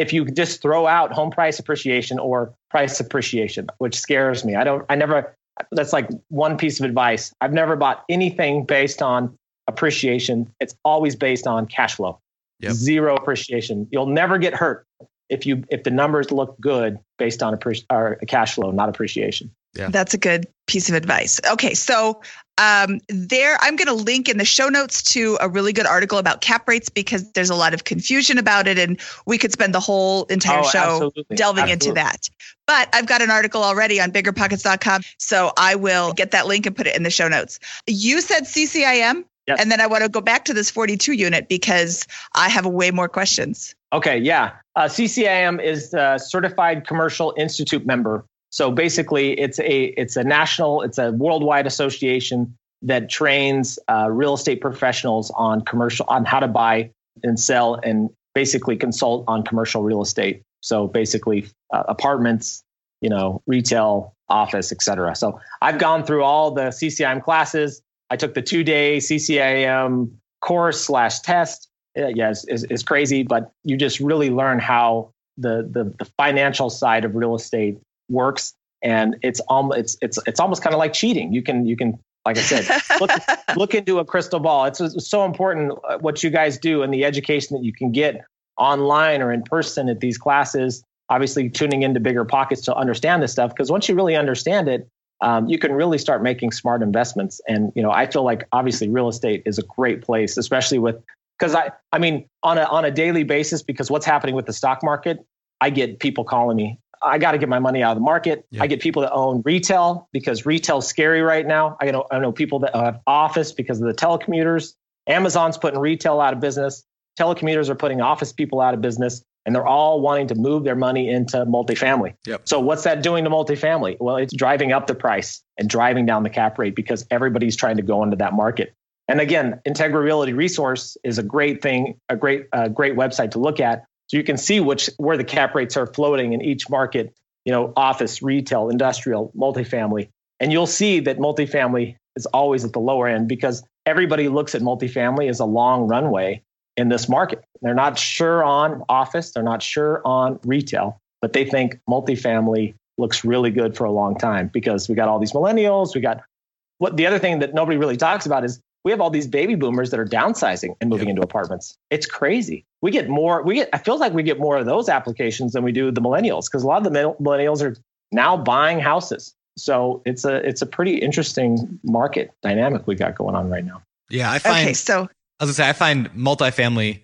if you just throw out home price appreciation or price appreciation, which scares me. I don't, I never, that's like one piece of advice. I've never bought anything based on appreciation. It's always based on cash flow. Yep. Zero appreciation. You'll never get hurt if you if the numbers look good based on appreci- or a cash flow, not appreciation.
Yeah. That's a good piece of advice. Okay, so um, there, I'm going to link in the show notes to a really good article about cap rates because there's a lot of confusion about it, and we could spend the whole entire oh, show absolutely. delving absolutely. into that. But I've got an article already on biggerpockets.com, so I will get that link and put it in the show notes. You said CCIM, yes. and then I want to go back to this 42 unit because I have way more questions.
Okay, yeah. Uh, CCIM is a Certified Commercial Institute member. So basically, it's a it's a national, it's a worldwide association that trains uh, real estate professionals on commercial on how to buy and sell and basically consult on commercial real estate. So basically, uh, apartments, you know, retail, office, etc. So I've gone through all the CCIM classes. I took the two day CCIM course slash test. Uh, yes, is, is crazy, but you just really learn how the, the the financial side of real estate works and it's almost it's it's it's almost kind of like cheating. You can you can like i said look look into a crystal ball. It's, it's so important uh, what you guys do and the education that you can get online or in person at these classes. Obviously tuning into bigger pockets to understand this stuff because once you really understand it um, you can really start making smart investments. And you know i feel like obviously real estate is a great place especially with because i i mean on a on a daily basis because what's happening with the stock market i get people calling me I got to get my money out of the market. Yeah. I get people that own retail because retail's scary right now. I know I know people that have office because of the telecommuters. Amazon's putting retail out of business. Telecommuters are putting office people out of business, and they're all wanting to move their money into multifamily.
Yep.
So what's that doing to multifamily? Well, it's driving up the price and driving down the cap rate because everybody's trying to go into that market. And again, Integra Realty Resource is a great thing, a great, uh, great website to look at so you can see which where the cap rates are floating in each market, you know, office, retail, industrial, multifamily. And you'll see that multifamily is always at the lower end because everybody looks at multifamily as a long runway in this market. They're not sure on office, they're not sure on retail, but they think multifamily looks really good for a long time because we got all these millennials, we got what the other thing that nobody really talks about is we have all these baby boomers that are downsizing and moving into apartments. It's crazy. We get more, we get, I feel like we get more of those applications than we do the millennials because a lot of the millennials are now buying houses. So it's a, it's a pretty interesting market dynamic we got going on right now.
Yeah. I find,
okay, so
I was gonna say, I find multifamily,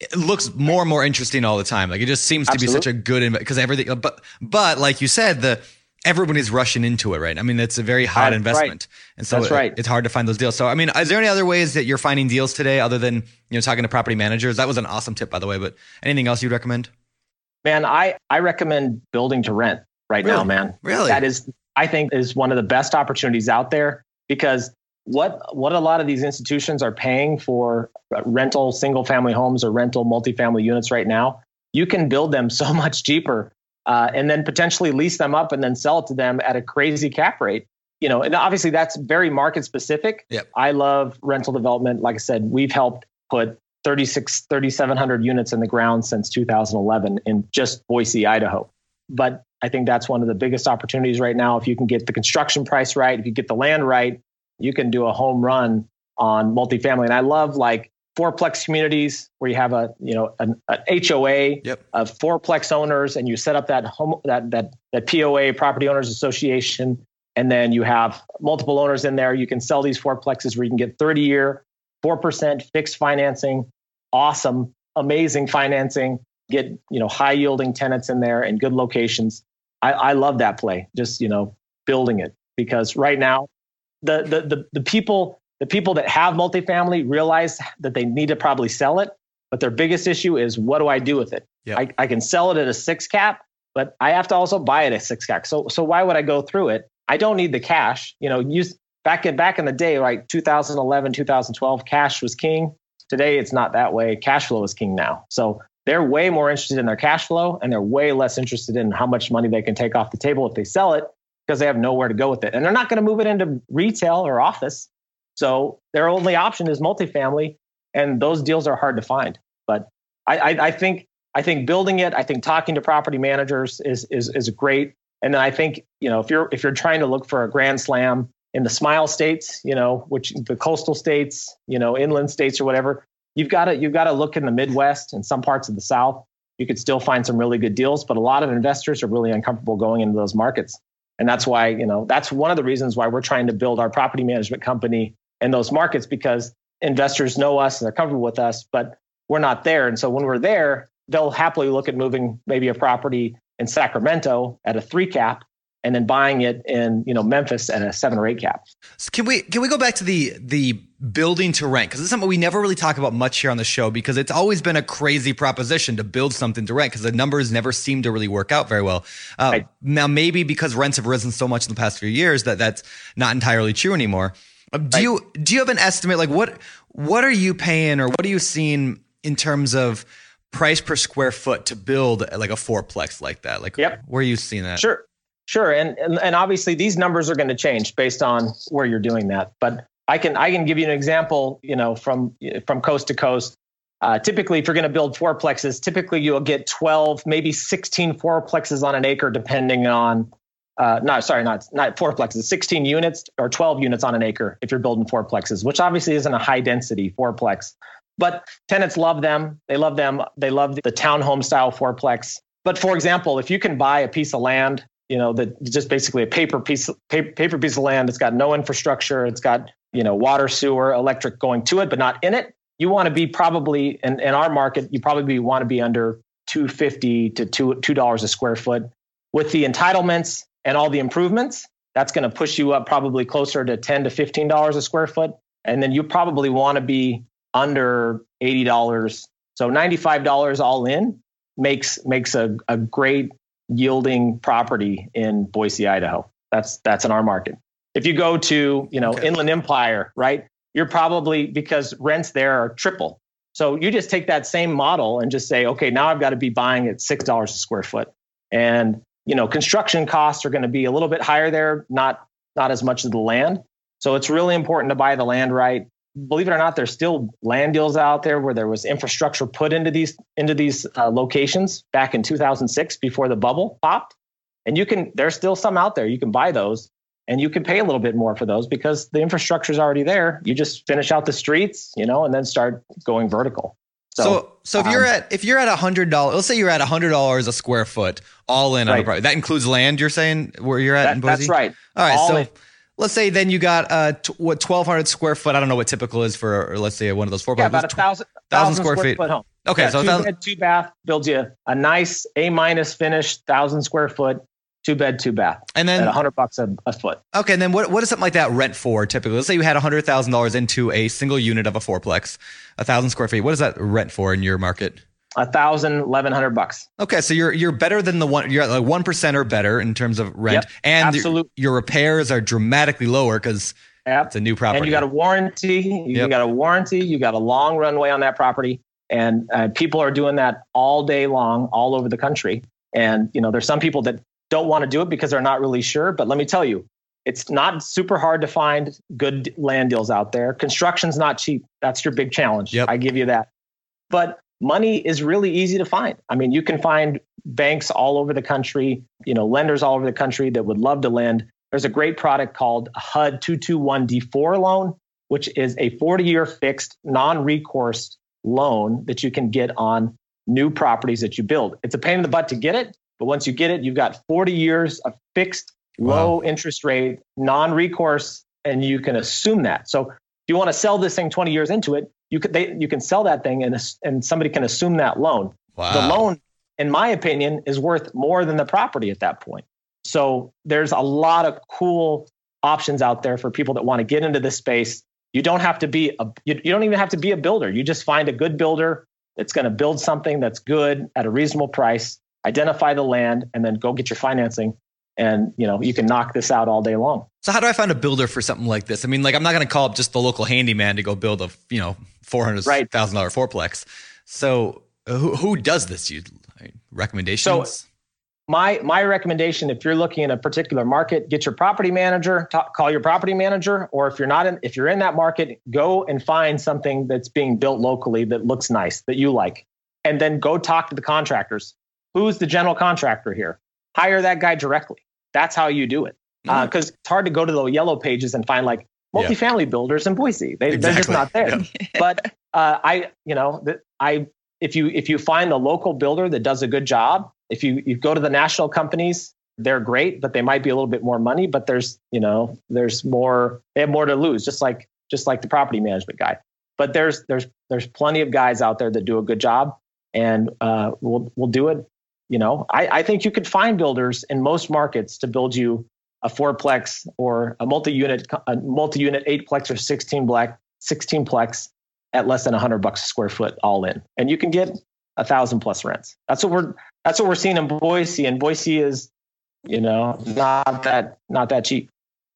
it looks more and more interesting all the time. Like it just seems to Absolutely. be such a good, because everything, but, but like you said, the, everybody's rushing into it, right? I mean, it's a very hot investment,
right.
and so
That's right.
It, it's hard to find those deals. So, I mean, is there any other ways that you're finding deals today, other than you know talking to property managers? That was an awesome tip, by the way. But anything else you'd recommend?
Man, I I recommend building to rent right
really?
now, man.
Really,
that is I think is one of the best opportunities out there because what what a lot of these institutions are paying for rental single family homes or rental multifamily units right now, you can build them so much cheaper uh, and then potentially lease them up and then sell it to them at a crazy cap rate. You know, and obviously that's very market specific.
Yep.
I love rental development. Like I said, we've helped put 36, 3,700 units in the ground since 2011 in just Boise, Idaho. But I think that's one of the biggest opportunities right now. If you can get the construction price right, if you get the land right, you can do a home run on multifamily. And I love like fourplex communities where you have a you know an, an HOA
yep.
of fourplex owners, and you set up that home that that that POA Property Owners Association, and then you have multiple owners in there. You can sell these fourplexes where you can get 30 year 4% fixed financing, awesome, amazing financing, get, you know, high yielding tenants in there and good locations. I, I love that play, just, you know, building it because right now the, the, the, the people, the people that have multifamily realize that they need to probably sell it, but their biggest issue is what do I do with it?
Yep.
I, I can sell it at a six cap, but I have to also buy it at six cap. So, so why would I go through it? I don't need the cash. You know, use back in back in the day, right? 2011, 2012, cash was king. Today, it's not that way. Cash flow is king now. So they're way more interested in their cash flow, and they're way less interested in how much money they can take off the table if they sell it because they have nowhere to go with it, and they're not going to move it into retail or office. So their only option is multifamily, and those deals are hard to find. But I, I, I think I think building it, I think talking to property managers is is is great. And then I think you know if you're if you're trying to look for a grand slam in the smile states, you know, which the coastal states, you know, inland states or whatever, you've got to you've got to look in the Midwest and some parts of the South. You could still find some really good deals, but a lot of investors are really uncomfortable going into those markets. And that's why, you know, that's one of the reasons why we're trying to build our property management company in those markets because investors know us and they're comfortable with us, but we're not there. And so when we're there, they'll happily look at moving maybe a property in Sacramento at a three cap and then buying it in you know Memphis at a seven or eight cap.
So can we can we go back to the the building to rent because it's something we never really talk about much here on the show because it's always been a crazy proposition to build something to rent because the numbers never seem to really work out very well. Uh,
Right.
Now maybe because rents have risen so much in the past few years that that's not entirely true anymore. Do
Right.
you do you have an estimate like what what are you paying or what are you seeing in terms of price per square foot to build like a fourplex like that? Like
Yep.
where are you seeing that?
Sure, sure, and and, and obviously these numbers are going to change based on where you're doing that. But I can I can give you an example, you know, from from coast to coast. Uh, typically, if you're going to build fourplexes, typically you'll get 12, maybe 16 fourplexes on an acre, depending on. Uh, no, sorry, not not fourplexes, 16 units or 12 units on an acre if you're building fourplexes, which obviously isn't a high density fourplex. But tenants love them. They love them. They love the townhome style fourplex. But for example, if you can buy a piece of land, you know, that just basically a paper piece, paper, piece of land, it's got no infrastructure, it's got you know water, sewer, electric going to it, but not in it. You want to be probably in, in our market, you probably want to be under 250 to two two dollars a square foot with the entitlements and all the improvements. That's going to push you up probably closer to 10 to 15 dollars a square foot, and then you probably want to be under 80 dollars. So 95 dollars all in makes makes a, a great yielding property in Boise, Idaho. That's that's in our market. If you go to you know
Okay.
Inland Empire, right? You're probably because rents there are triple. So you just take that same model and just say, okay, now I've got to be buying at six dollars a square foot, and you know construction costs are going to be a little bit higher there, not not as much as the land. So it's really important to buy the land right. Believe it or not, there's still land deals out there where there was infrastructure put into these into these uh, locations back in 2006 before the bubble popped, and you can there's still some out there. You can buy those, and you can pay a little bit more for those because the infrastructure is already there. You just finish out the streets, you know, and then start going vertical.
So, so, if you're
um,
at if you're at a hundred dollars, let's say you're at a hundred dollars a square foot, all in on a
Right.
property. That includes land. You're saying where you're at
that-
in Boise.
that's right.
All right.
All
so
in.
let's say then you got uh t- what twelve hundred square foot. I don't know what typical is for, or let's say one of those four.
Yeah, about a thousand,
thousand
thousand
square
square,
feet.
foot home.
Okay,
Yeah,
so a
two
thousand,
bed, two bath builds you a nice A minus finished thousand square foot, two bed, two bath
and then
a hundred bucks a, a foot.
okay, and then what what does something like that rent for typically? Let's say you had a hundred thousand dollars into a single unit of a fourplex, a thousand square feet. What is that rent for in your market?
A thousand, eleven hundred bucks.
Okay, so you're you're better than the one. You're at like one percent or better in terms of rent,
Yep,
and your- your repairs are dramatically lower because
Yep.
it's a new property.
And you got a warranty. You
Yep.
got a warranty. You got a long runway on that property, and uh, people are doing that all day long, all over the country. And you know, there's some people that don't want to do it because they're not really sure. But let me tell you, it's not super hard to find good land deals out there. Construction's not cheap. That's your big challenge.
Yep.
I give you that. But money is really easy to find. I mean, you can find banks all over the country, you know, lenders all over the country that would love to lend. There's a great product called HUD 221D4 loan, which is a 40 year fixed non recourse loan that you can get on new properties that you build. It's a pain in the butt to get it, but once you get it, you've got 40 years of fixed
Wow.
low interest rate, non recourse, and you can assume that. So if you want to sell this thing 20 years into it, you could they you can sell that thing and and somebody can assume that loan.
Wow.
The loan, in my opinion, is worth more than the property at that point. So there's a lot of cool options out there for people that want to get into this space. You don't have to be a you, you don't even have to be a builder. You just find a good builder that's going to build something that's good at a reasonable price, identify the land, and then go get your financing. And you know you can knock this out all day long.
So how do I find a builder for something like this? I mean, like I'm not going to call up just the local handyman to go build a you know four hundred thousand dollar fourplex. So uh, who who does this? You uh, recommendations?
So my my recommendation, if you're looking in a particular market, get your property manager, talk, call your property manager, or if you're not in if you're in that market, go and find something that's being built locally that looks nice that you like, and then go talk to the contractors. Who's the general contractor here? Hire that guy directly. That's how you do it. Because mm-hmm. uh, it's hard to go to the yellow pages and find like multifamily yeah. builders in Boise. They, exactly. They're just not there. Yeah. but uh, I, you know, I if you if you find a local builder that does a good job, if you you go to the national companies, they're great, but they might be a little bit more money. But there's you know there's more they have more to lose, just like just like the property management guy. But there's there's there's plenty of guys out there that do a good job, and uh, we'll we'll do it. You know, I, I think you could find builders in most markets to build you a fourplex or a multi-unit a multi-unit eightplex or 16 black 16 plex at less than 100 bucks a square foot all in. And you can get a thousand plus rents. That's what we're that's what we're seeing in boise and boise is you know not that not that cheap.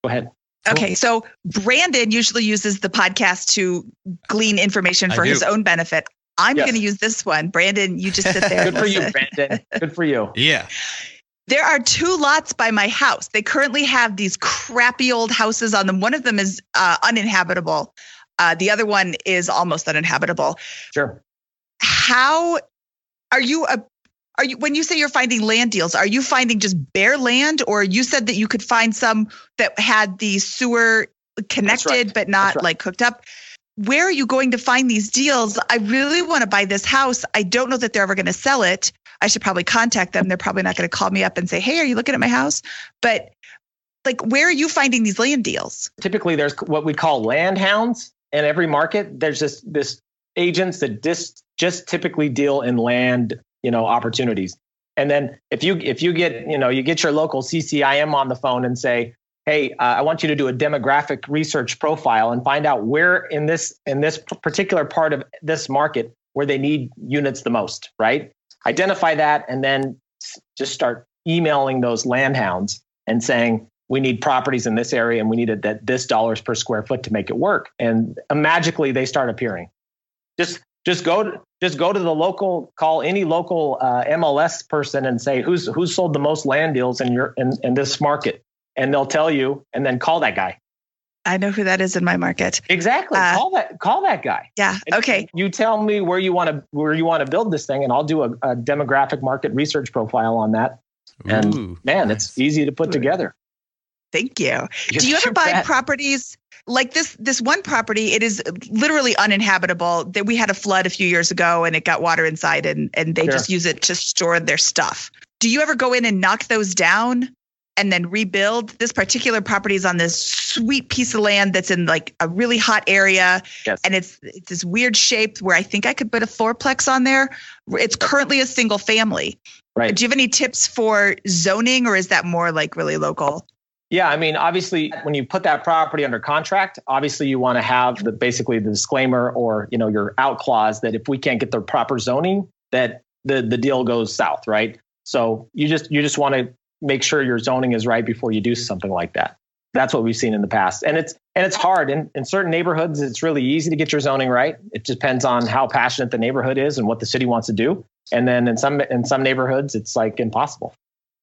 Go ahead.
Okay so brandon usually uses the podcast to glean information for his own benefit i'm yes. going to use this one brandon you just sit there
good for you brandon good for you
yeah
there are two lots by my house. They currently have these crappy old houses on them. One of them is uh, uninhabitable. Uh, the other one is almost uninhabitable.
Sure.
How are you a are you when you say you're finding land deals are you finding just bare land or you said that you could find some that had the sewer connected right. but not right. like hooked up where are you going to find these deals? I really want to buy this house. I don't know that they're ever going to sell it. I should probably contact them. They're probably not going to call me up and say hey are you looking at my house? But like where are you finding these land deals?
Typically there's what we call land hounds. In every market, there's just this agents that just just typically deal in land, you know, opportunities. And then if you if you get you know you get your local CCIM on the phone and say, hey, uh, I want you to do a demographic research profile and find out where in this in this particular part of this market where they need units the most, right? Identify that and then just start emailing those land hounds and saying, we need properties in this area and we needed that this dollars per square foot to make it work. And magically they start appearing. Just just go to just go to the local call any local uh, mls person and say who's who's sold the most land deals in your in, in this market and they'll tell you and then call that guy
I know who that is in my market.
Exactly. Uh, call that call that guy.
Yeah.
And
okay.
You tell me where you want to where you want to build this thing, and I'll do a, a demographic market research profile on that. And man, nice. it's easy to put Ooh. together.
Thank you. Do you ever buy bet. properties like this? This one property, it is literally uninhabitable. That we had a flood a few years ago, and it got water inside, and and they sure. just use it to store their stuff. Do you ever go in and knock those down and then rebuild? This particular property is on this sweet piece of land that's in like a really hot area, yes. and it's it's this weird shape where I think I could put a fourplex on there. It's currently a single family.
Right.
Do you have any tips for zoning, or is that more like really local?
Yeah, I mean, obviously, when you put that property under contract, obviously you want to have the basically the disclaimer or you know your out clause that if we can't get the proper zoning, that the the deal goes south, right? So you just you just want to make sure your zoning is right before you do something like that. That's what we've seen in the past, and it's and it's hard in in certain neighborhoods. It's really easy to get your zoning right. It depends on how passionate the neighborhood is and what the city wants to do. And then in some in some neighborhoods, it's like impossible.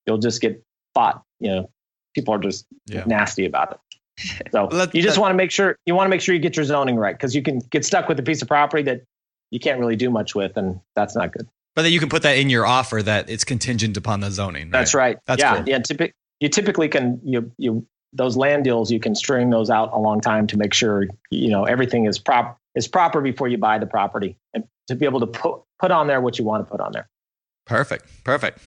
You'll just get fought, you know, people are just yeah. nasty about it. So you just want to make sure you want to make sure you get your zoning right because you can get stuck with a piece of property that you can't really do much with, and that's not good.
But then you can put that in your offer that it's contingent upon the zoning. Right?
That's right.
That's
yeah,
cool.
yeah. Typi- you typically can you you those land deals you can string those out a long time to make sure you know everything is prop is proper before you buy the property and to be able to put put on there what you want to put on there.
Perfect. Perfect.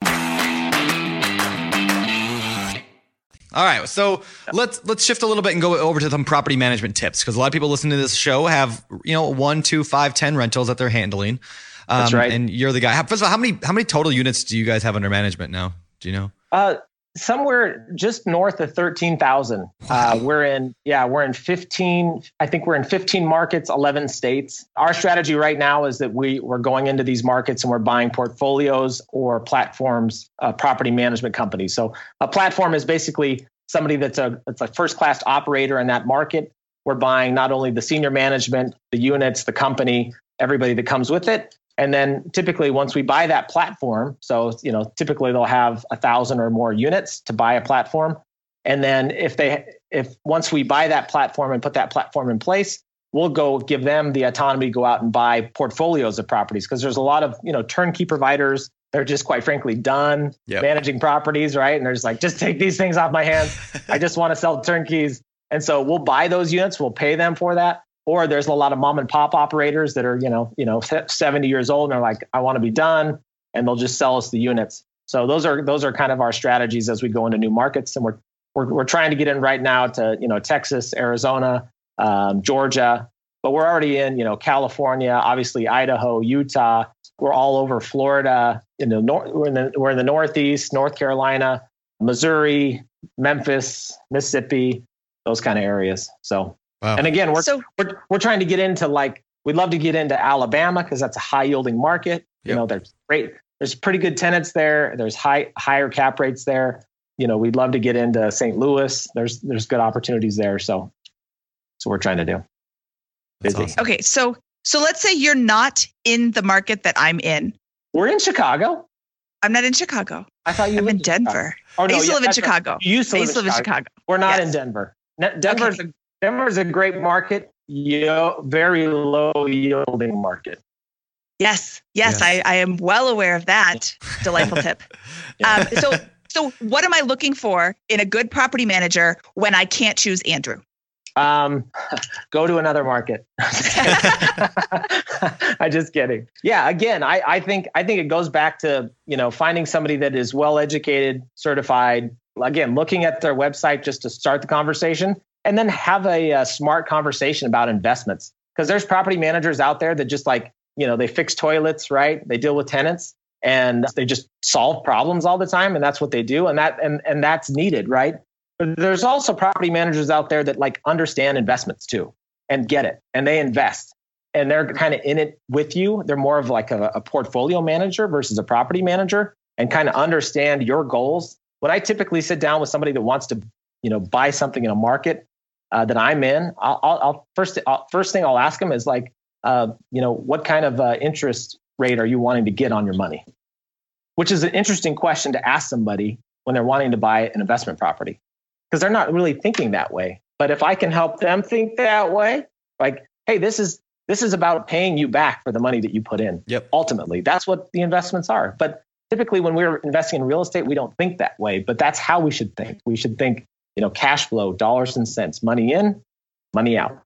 All right. So let's let's shift a little bit and go over to some property management tips because a lot of people listening to this show have you know one, two, five, ten rentals that they're handling. Um,
That's right.
And you're the guy. First of all, how many how many total units do you guys have under management now? Do you know?
Uh, somewhere just north of 13,000. Uh, we're in, yeah, we're in 15, I think we're in 15 markets, 11 states. Our strategy right now is that we, we're going into these markets and we're buying portfolios or platforms, uh, property management companies. So a platform is basically somebody that's a, that's a first class operator in that market. We're buying not only the senior management, the units, the company, everybody that comes with it, and then typically once we buy that platform, so you know, typically they'll have a thousand or more units to buy a platform. And then if they if once we buy that platform and put that platform in place, we'll go give them the autonomy to go out and buy portfolios of properties because there's a lot of, you know, turnkey providers. They're just quite frankly done
Yep.
managing properties, right? And they're just like, just take these things off my hands. I just want to sell turnkeys. And so we'll buy those units, we'll pay them for that or there's a lot of mom and pop operators that are you know you know 70 years old and they're like i want to be done and they'll just sell us the units. So those are those are kind of our strategies as we go into new markets and we're we're, we're trying to get in right now to you know texas arizona um, georgia but we're already in you know california obviously idaho utah. We're all over florida you know nor- we're, in the, we're in the northeast north carolina missouri memphis mississippi those kind of areas. So
Wow.
and again, we're,
So-
we're we're trying to get into like we'd love to get into Alabama because that's a high yielding market. You know, there's great, there's pretty good tenants there. There's high higher cap rates there. You know, we'd love to get into St. Louis. There's there's good opportunities there. So, so we're trying to do. Busy.
awesome.
Okay, so so let's say you're not in the market that I'm in.
We're in Chicago.
I'm not in Chicago.
I thought you
I'm in
lived Chicago.
Denver.
Oh, no,
I used to
yeah,
live in
that's right.
Chicago.
You used to
I
live,
used to live in Chicago.
We're not
Yes.
in Denver. Ne- Denver's a Denver's a great market. Yo, very low yielding market.
Yes, yes,
Yes.
I, I am well aware of that. Delightful tip. Um, so, so what am I looking for in a good property manager when I can't choose Andrew?
Um, go to another market. I'm just kidding. Yeah, again, I, I think I think it goes back to you know finding somebody that is well educated, certified. Again, looking at their website just to start the conversation, and then have a, uh smart conversation about investments. Because there's property managers out there that just like you know they fix toilets, right? They deal with tenants and they just solve problems all the time, and that's what they do, and that and and that's needed, right? But there's also property managers out there that like understand investments too and get it and they invest and they're kind of in it with you. They're more of like a, a portfolio manager versus a property manager and kind of understand your goals. When I typically sit down with somebody that wants to, you know, buy something in a market uh, that I'm in, I'll, I'll, I'll first I'll, first thing I'll ask them is like, uh, you know, what kind of uh, interest rate are you wanting to get on your money? Which is an interesting question to ask somebody when they're wanting to buy an investment property because they're not really thinking that way. But if I can help them think that way, like, hey, this is this is about paying you back for the money that you put in.
Yep.
Ultimately, that's what the investments are. But typically, when we're investing in real estate, we don't think that way. But that's how we should think. We should think, you know, cash flow, dollars and cents, money in, money out.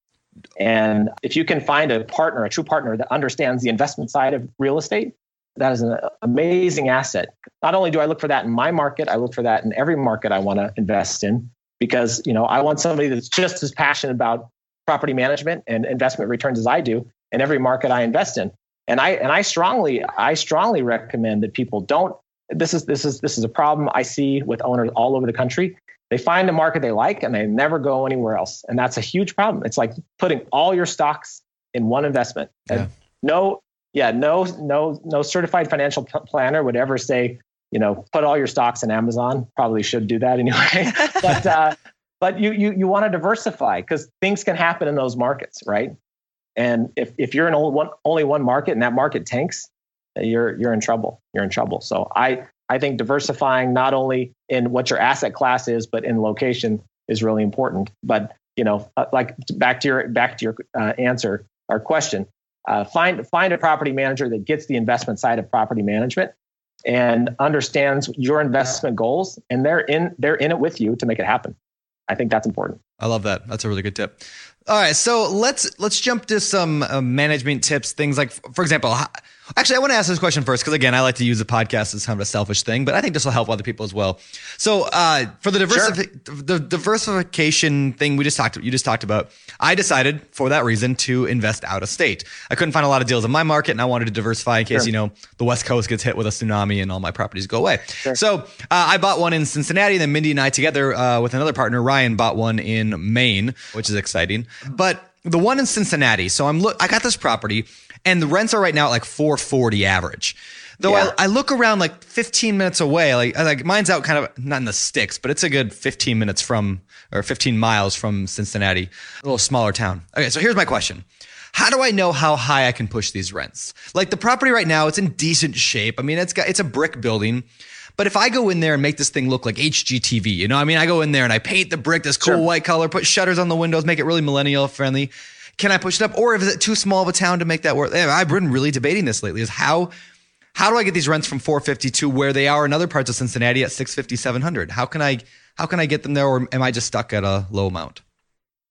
And if you can find a partner, a true partner that understands the investment side of real estate, that is an amazing asset. Not only do I look for that in my market, I look for that in every market I want to invest in because, you know, I want somebody that's just as passionate about property management and investment returns as I do in every market I invest in. And I and I strongly I strongly recommend that people don't this is this is this is a problem I see with owners all over the country. They find a market they like and they never go anywhere else. And that's a huge problem. It's like putting all your stocks in one investment. And
Yeah.
no yeah, no no no certified financial planner would ever say, you know, put all your stocks in Amazon. Probably should do that anyway. but uh but you you you want to diversify because things can happen in those markets, right? And if, if you're in only one, only one market and that market tanks, you're you're in trouble. You're in trouble. So I I think diversifying not only in what your asset class is, but in location is really important. But you know, uh, like back to your back to your uh, answer or question, uh, find find a property manager that gets the investment side of property management and understands your investment goals, and they're in they're in it with you to make it happen. I think that's important.
I love that. That's a really good tip. All right, so let's let's jump to some uh, management tips. Things like, for example, how, actually, I want to ask this question first because again, I like to use the podcast as kind of a selfish thing, but I think this will help other people as well. So, uh, for the, diversifi- sure. the diversification thing we just talked, you just talked about, I decided for that reason to invest out of state. I couldn't find a lot of deals in my market, and I wanted to diversify in case sure. you know the West Coast gets hit with a tsunami and all my properties go away. Sure. So, uh, I bought one in Cincinnati, and then Mindy and I together uh, with another partner, Ryan, bought one in Maine, which is exciting, but the one in Cincinnati. So I'm look. I got this property, and the rents are right now at like 440 average. Though yeah. I, I, look around like 15 minutes away, like like mine's out kind of not in the sticks, but it's a good 15 minutes from or 15 miles from Cincinnati, a little smaller town. Okay, so here's my question. How do I know how high I can push these rents? Like the property right now, it's in decent shape. I mean, it's got it's a brick building. But if I go in there and make this thing look like HGTV, you know, I mean, I go in there and I paint the brick this cool sure. white color, put shutters on the windows, make it really millennial friendly. Can I push it up, or is it too small of a town to make that work? I've been really debating this lately. Is how how do I get these rents from 450 to where they are in other parts of Cincinnati at 650, 700? How can I how can I get them there, or am I just stuck at a low amount?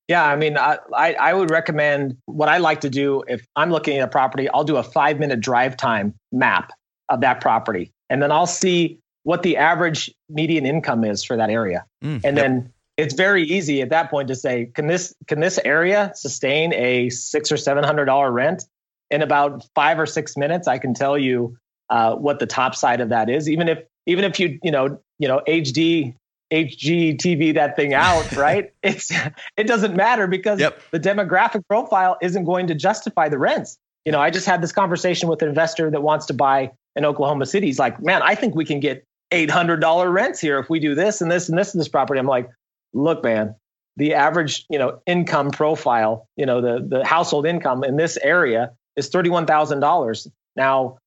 Yeah, I mean, I, I would recommend what I like to do if I'm looking at a property, I'll do a five minute drive time map of that property. And then I'll see what the average median income is for that area. Mm, and yep. then it's very easy at that point to say, can this can this area sustain a six or seven hundred dollar rent? In about five or six minutes, I can tell you uh, what the top side of that is. Even if even if you you know you know HD HGTV that thing out, right? it's it doesn't matter because yep. the demographic profile isn't going to justify the rents. You know, I just had this conversation with an investor that wants to buy in Oklahoma City. He's like, man, I think we can get $800 rents here if we do this and this and this and this property. I'm like, look, man, the average, you know, income profile, you know, the the household income in this area is $31,000. Now,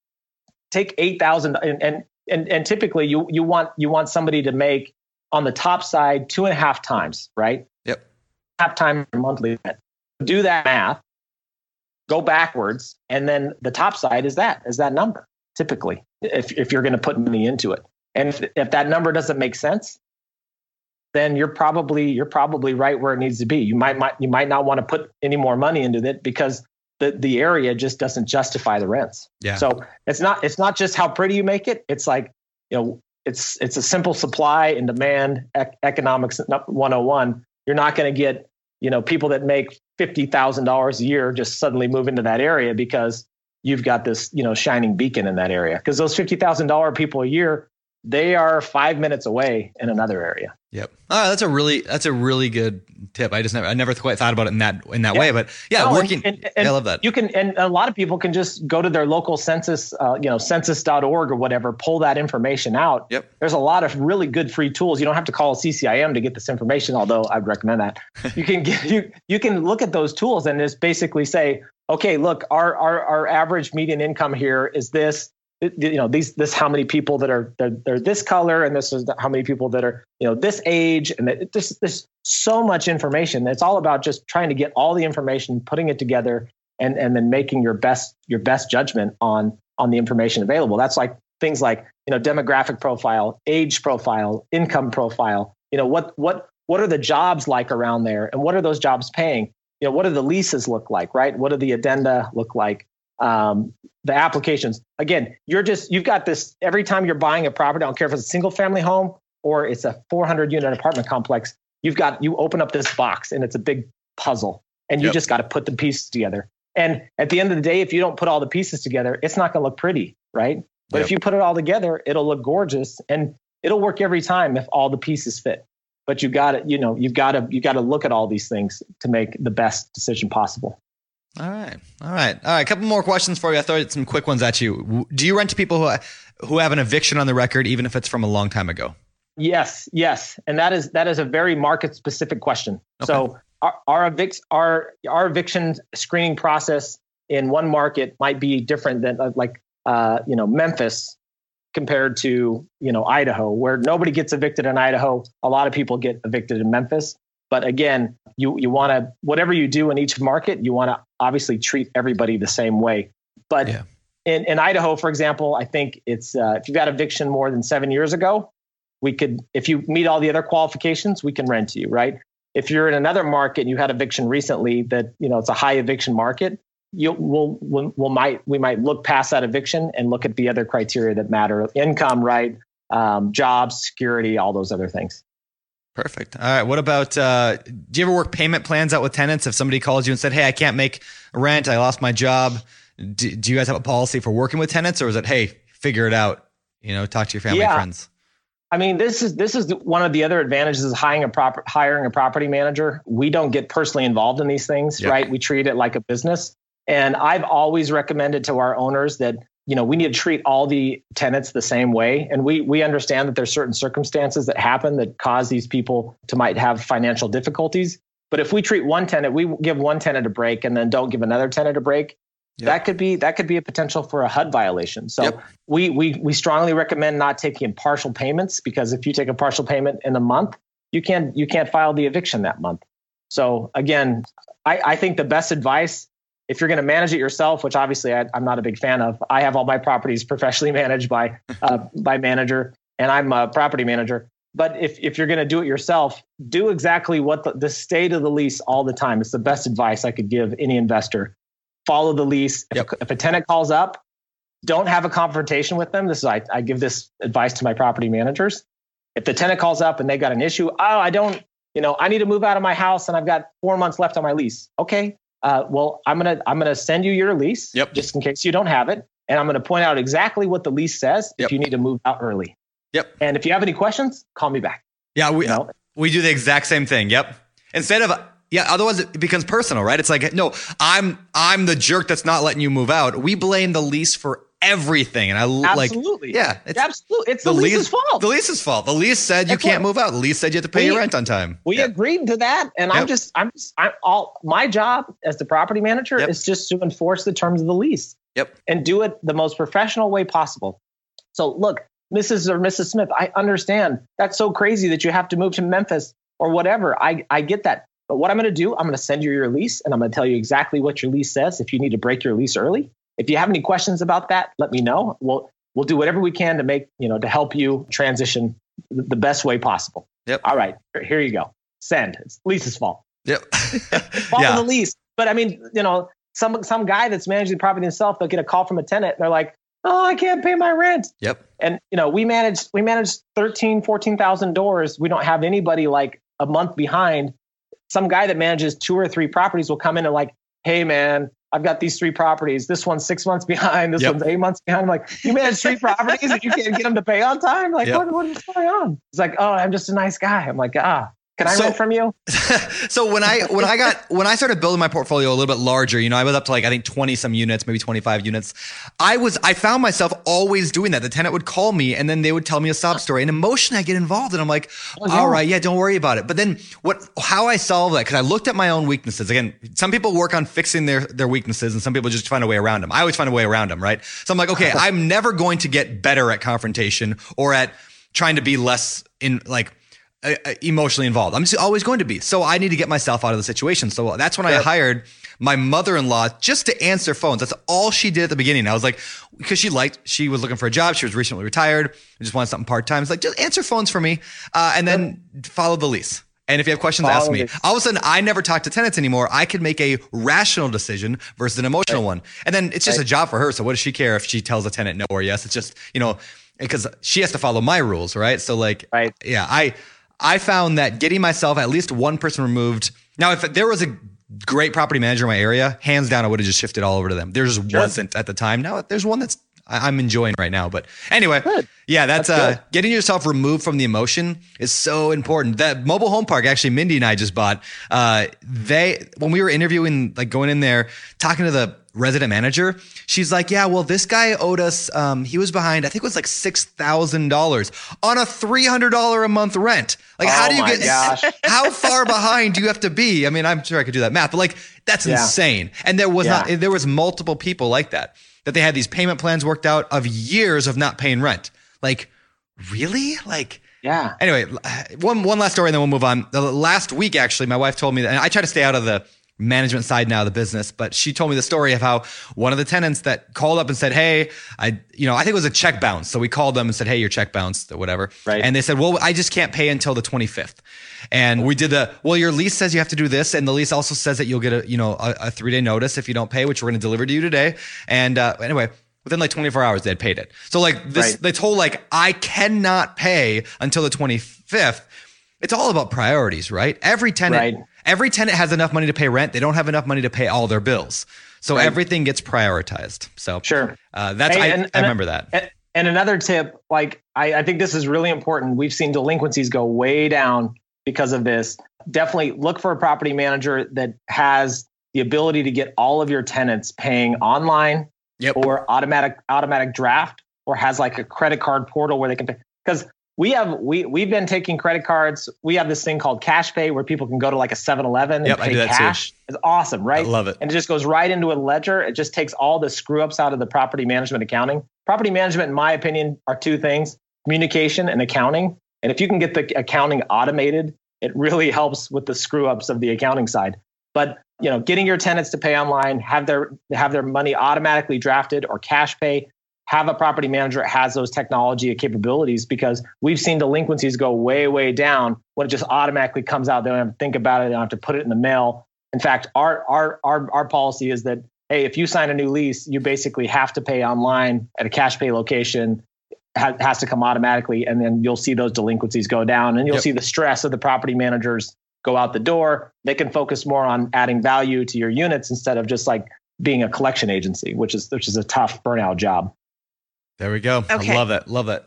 take 8,000 and, and and and typically you you want you want somebody to make on the top side two and a half times, right?
Yep.
Half time monthly rent. Do that math, go backwards, and then the top side is that is that number typically if if you're going to put money into it. And if, if that number doesn't make sense, then you're probably you're probably right where it needs to be. You might, might you might not want to put any more money into it because the the area just doesn't justify the rents.
Yeah.
So it's not it's not just how pretty you make it. It's like you know it's it's a simple supply and demand ec- economics 101. You're not going to get you know people that make fifty thousand dollars a year just suddenly move into that area because you've got this you know shining beacon in that area because those fifty thousand dollar people a year they are five minutes away in another area.
Yep. Oh, that's a really that's a really good tip. I just never I never quite thought about it in that in that yeah. way, but yeah, no, working. And, and, and I love that.
You can and a lot of people can just go to their local census, uh, you know, census.org or whatever, pull that information out.
Yep.
There's a lot of really good free tools. You don't have to call CCIM to get this information, although I'd recommend that. you can get you you can look at those tools and just basically say, okay, look, our our our average median income here is this you know these this how many people that are they're, they're, this color and this is how many people that are you know this age and this there's so much information. It's all about just trying to get all the information putting it together and and then making your best your best judgment on on the information available. That's like things like you know demographic profile age profile income profile you know what what what are the jobs like around there and what are those jobs paying? You know what do the leases look like right? What do the addenda look like um, the applications. Again, you're just you've got this every time you're buying a property. I don't care if it's a single family home or it's a 400 unit apartment complex. You've got you open up this box and it's a big puzzle, and you yep. just got to put the pieces together. And at the end of the day, if you don't put all the pieces together, it's not going to look pretty, right? But yep. if you put it all together, it'll look gorgeous and it'll work every time if all the pieces fit. But you got to, you know, you've got to you got to look at all these things to make the best decision possible.
All right. All right. All right. A couple more questions for you. I throw some quick ones at you. Do you rent to people who who have an eviction on the record, even if it's from a long time ago?
Yes. Yes. And that is that is a very market specific question. Okay. So our our, evic- our our eviction screening process in one market might be different than uh, like uh, you know Memphis compared to you know Idaho, where nobody gets evicted in Idaho. A lot of people get evicted in Memphis. But again, you you want to whatever you do in each market, you want to obviously treat everybody the same way. But yeah. in, in Idaho, for example, I think it's uh, if you've got eviction more than seven years ago, we could if you meet all the other qualifications, we can rent to you, right? if you're in another market and you had eviction recently that you know it's a high eviction market, you will we'll, we'll might we might look past that eviction and look at the other criteria that matter: income, right, um, jobs, security, all those other things.
Perfect. All right. What about? Uh, do you ever work payment plans out with tenants? If somebody calls you and said, "Hey, I can't make rent. I lost my job," do, do you guys have a policy for working with tenants, or is it, "Hey, figure it out"? You know, talk to your family
Yeah.
friends.
I mean, this is this is one of the other advantages of hiring a proper hiring a property manager. We don't get personally involved in these things,
Yeah.
right? We treat it like a business. And I've always recommended to our owners that you know we need to treat all the tenants the same way. And we we understand that there's certain circumstances that happen that cause these people to might have financial difficulties. But if we treat one tenant, we give one tenant a break and then don't give another tenant a break.
Yep.
That could be that could be a potential for a HUD violation. So
Yep.
we we we strongly recommend not taking partial payments because if you take a partial payment in a month, you can't you can't file the eviction that month. So again, I, I think the best advice if you're going to manage it yourself, which obviously I, I'm not a big fan of, I have all my properties professionally managed by uh, by manager, and I'm a property manager. But if if you're going to do it yourself, do exactly what the, the state of the lease all the time. It's the best advice I could give any investor. Follow the lease. If,
Yep.
a, if a tenant calls up, don't have a confrontation with them. This is I, I give this advice to my property managers. If the tenant calls up and they got an issue, oh, I don't, you know, I need to move out of my house and I've got four months left on my lease. Okay, uh, well, I'm gonna I'm gonna send you your lease,
Yep.
just in case you don't have it, and I'm gonna point out exactly what the lease says
Yep.
if you need to move out early.
Yep.
And if you have any questions, call me back.
Yeah, we
You know,
we do the exact same thing. Yep. Instead of yeah, otherwise it becomes personal, right? It's like no, I'm I'm the jerk that's not letting you move out. We blame the lease for everything, and I l- like
absolutely,
yeah, it's
absolutely, it's the, lease's fault.
The lease's fault. The lease said you can't
what-
move out. The lease said you have to pay
We-
your rent on time.
we
yeah.
agreed to that, and I'm just I'm just I'm all my job as the property manager
Yep.
is just to enforce the terms of the lease.
Yep.
and do it the most professional way possible. So, look, Mrs. or Mrs. Smith, I understand that's so crazy that you have to move to Memphis or whatever. I, I get that. But what I'm going to do, I'm going to send you your lease and I'm going to tell you exactly what your lease says if you need to break your lease early. If you have any questions about that, let me know. We'll, we'll do whatever we can to make, you know, to help you transition the best way possible.
Yep.
All right, here- you go. Send. It's lease's fault
Yep.
follow
yeah.
the lease. But I mean, you know, some some guy that's managing the property himself, they'll get a call from a tenant. They're like, "Oh, I can't pay my rent."
Yep.
And you know, we manage we manage 13, 14,000 doors. We don't have anybody like a month behind. Some guy that manages two or three properties will come in and like, "Hey, man." I've got these three properties. This one's six months behind. This
Yep.
one's eight months behind. I'm like, you manage three properties and you can't get them to pay on time. Like,
Yep.
what, what is going on? It's like, oh, I'm just a nice guy. I'm like, ah, can I
So-
rent from you?
so when I when I got when I started building my portfolio a little bit larger, you know, I was up to like I think 20 some units, maybe 25 units. I was I found myself always doing that. The tenant would call me and then they would tell me a sob story. And emotionally I get involved and I'm like,
Oh, yeah.
all right, yeah, don't worry about it. But then what how I solve that, because I looked at my own weaknesses. Again, some people work on fixing their their weaknesses and some people just find a way around them. I always find a way around them, right? So I'm like, okay, I'm never going to get better at confrontation or at trying to be less in like emotionally involved. I'm just always going to be. So I need to get myself out of the situation. So that's when I hired my mother-in-law just to answer phones. That's all she did at the beginning. I was like, because she liked, she was looking for a job. She was recently retired. I just wanted something part-time. It's like, just answer phones for me. Uh, and then follow the lease. And if you have questions, ask me. All of a sudden, I never talk to tenants anymore. I could make a rational decision versus an emotional one. And then it's just a job for her. So what does she care if she tells a tenant no or yes? It's just, you know, because she has to follow my rules, right? So like,
Right.
yeah, I I found that getting myself at least one person removed. Now, if there was a great property manager in my area, hands down, I would have just shifted all over to them. There just
Sure.
wasn't at the time. Now there's one that's I- I'm enjoying right now. But anyway,
Good.
yeah, that's,
That's
uh, getting yourself removed from the emotion is so important. That mobile home park, actually, Mindy and I just bought. Uh, they when we were interviewing, like going in there, talking to the resident manager, she's like, "Yeah, well, this guy owed us. Um, he was behind. I think it was like six thousand dollars on a three hundred dollar a month rent. Like, how
Oh
do you get?
gosh.
How far behind do you have to be? I mean, I'm sure I could do that math, but like, that's
Yeah.
insane. And there was
Yeah.
not. There was multiple people like that that they had these payment plans worked out of years of not paying rent. Like, really? Like.
Yeah.
Anyway, one one last story, and then we'll move on. The last week, actually, my wife told me that, and I try to stay out of the management side now of the business. But she told me the story of how one of the tenants that called up and said, Hey, I, you know, I think it was a check bounce. So we called them and said, Hey, your check bounced or whatever.
Right.
And they said, Well, I just can't pay until the 25th. And we did the, well, your lease says you have to do this. And the lease also says that you'll get a, you know, a, a three day notice if you don't pay, which we're going to deliver to you today. And uh, anyway, within like 24 hours, they had paid it. So like this,
Right.
this whole like, I cannot pay until the 25th. It's all about priorities, right? Every tenant,
Right.
every tenant has enough money to pay rent. They don't have enough money to pay all their bills. So
Right.
everything gets prioritized. So
Sure.
uh, that's,
Hey,
I,
and-
I remember that.
And, and another tip, like I, I think this is really important. We've seen delinquencies go way down because of this. Definitely look for a property manager that has the ability to get all of your tenants paying online
Yep.
or automatic automatic draft or has like a credit card portal where they can pay because we have we we've been taking credit cards we have this thing called cash pay where people can go to like a 7-eleven and
Yep,
pay
do that too.
cash it's awesome right
I love it.
and it just goes right into a ledger. It just takes all the screw ups out of the property management accounting. Property management, in my opinion, are two things communication and accounting. And if you can get the accounting automated, it really helps with the screw ups of the accounting side. But you know, getting your tenants to pay online, have their have their money automatically drafted or cash pay, have a property manager that has those technology capabilities because we've seen delinquencies go way, way down when it just automatically comes out. They don't have to think about it, they don't have to put it in the mail. In fact, our our our our policy is that hey, if you sign a new lease, you basically have to pay online at a cash pay location. Ha- has to come automatically, and then you'll see those delinquencies go down, and you'll
Yep.
see the stress of the property managers go out the door. They can focus more on adding value to your units instead of just like being a collection agency, which is which is a tough burnout job.
There we go.
Okay.
I love it. Love it.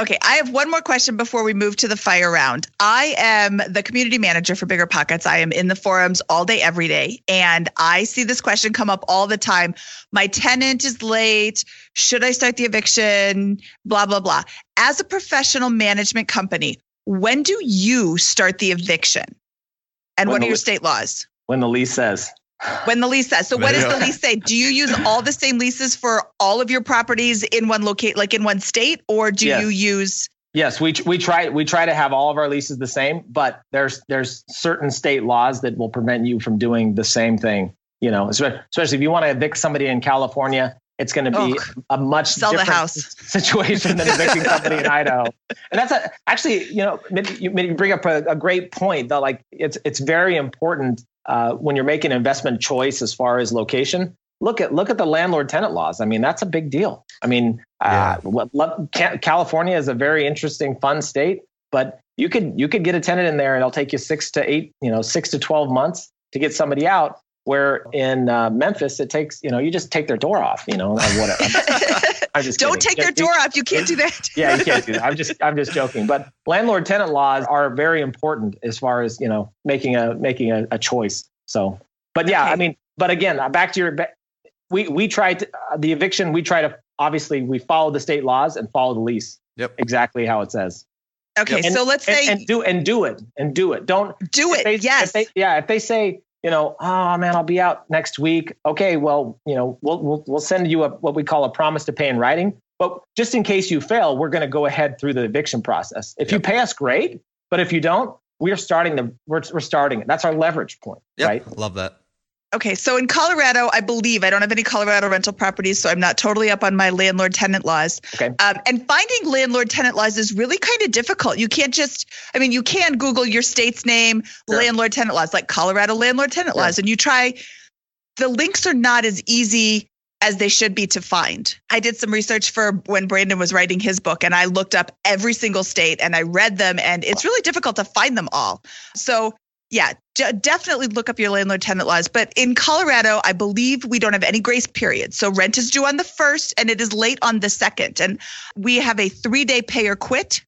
Okay, I have one more question before we move to the fire round. I am the community manager for Bigger Pockets. I am in the forums all day, every day, and I see this question come up all the time. My tenant is late. Should I start the eviction? Blah, blah, blah. As a professional management company, when do you start the eviction? And
When
what are your
li-
state laws?
When the lease says,
When the lease says. So, what does the lease say? Do you use all the same leases for all of your properties in one locate, like in one state, or do
Yes.
you use?
Yes, we we try we try to have all of our leases the same, but there's there's certain state laws that will prevent you from doing the same thing. You know, especially if you want to evict somebody in California, it's going to be
Oh,
a much
sell the
different
house.
situation than evicting somebody in Idaho. And that's a, actually, you know, maybe you, maybe you bring up a, a great point that like it's it's very important uh, when you're making an investment choice as far as location. Look at look at the landlord tenant laws. I mean, that's a big deal. I mean, uh, lo- Ca- California is a very interesting, fun state, but you could you could get a tenant in there and it'll take you six to eight, you know, six to twelve months to get somebody out. Where in uh, Memphis, it takes you know you just take their door off, you know, or whatever. I'm just
Don't
kidding.
take their door off. You can't do that.
yeah, you can't do that. I'm just I'm just joking. But landlord tenant laws are very important as far as you know making a making a, a choice. So, but yeah,
Okay.
I mean, but again, uh, back to your we we tried to, uh, the eviction. We try to obviously we follow the state laws and follow the lease
Yep.
exactly how it says.
Okay,
And-
so let's say
and do and do it and do it. Don't
do it.
they-
yes.
If they, yeah. If they say, you know, oh man, I'll be out next week. Okay, well, you know, we'll we'll we'll send you a what we call a promise to pay in writing. But just in case you fail, we're going to go ahead through the eviction process. If you
Yep.
pay us, great. But if you don't, we're starting the we're we're starting it. That's our leverage point,
Yep.
right?
Love that.
Okay, so in Colorado, I believe I don't have any Colorado rental properties, so I'm not totally up on my landlord tenant laws.
Okay.
Um, and finding landlord tenant laws is really kind of difficult. You can't just, I mean, you can Google your state's name,
Sure.
landlord tenant laws, like Colorado landlord tenant
Sure.
laws, and you try. The links are not as easy as they should be to find. I did some research for when Brandon was writing his book, and I looked up every single state and I read them, and it's really difficult to find them all. So yeah, d- definitely look up your landlord tenant laws. But in Colorado, I believe we don't have any grace period. So rent is due on the first and it is late on the second. And we have a three day pay or quit.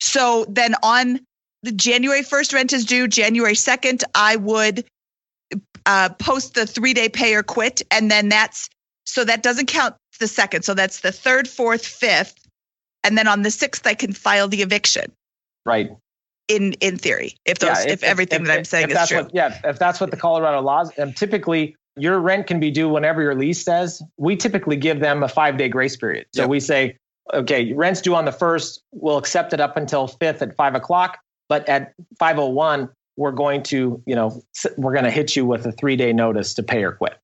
So then on the January 1st, rent is due. January 2nd, I would uh, post the three day pay or quit. And then that's so that doesn't count the second. So that's the third, fourth, fifth. And then on the sixth, I can file the eviction
Right.
In in theory, if those
Yeah,
if, everything that I'm saying
if
is
that's
true.
What, yeah, if that's what the Colorado laws, and typically your rent can be due whenever your lease says. We typically give them a five day grace period. So
Yep.
we say, okay, rent's due on the first. We'll accept it up until fifth at five o'clock, but at five o one. we're going to, you know, we're going to hit you with a three day notice to pay or quit.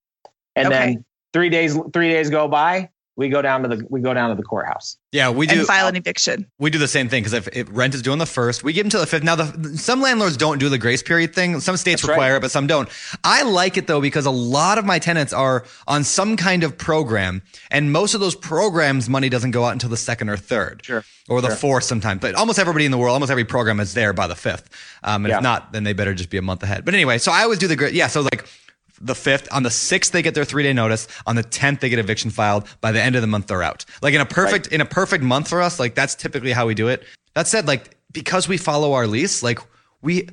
And okay. then three days, three days go by, we go down to the we go down to the courthouse.
Yeah, we do
and file an eviction.
We do the same thing because if, if, rent is due on the first, we give them to the fifth. Now, the, some landlords don't do the grace period thing. Some states That's require right. it, but some don't. I like it though because a lot of my tenants are on some kind of program, and most of those programs money doesn't go out until the second or third,
sure,
or the
sure.
fourth sometimes. But almost everybody in the world, almost every program is there by the fifth. Um, and yeah. if not, then they better just be a month ahead. But anyway, so I always do the yeah. So like the fifth. On the sixth, they get their three day notice. On the tenth, they get eviction filed. By the end of the month, they're out. Like in a perfect right. in a perfect month for us, like that's typically how we do it. That said, like because we follow our lease, like we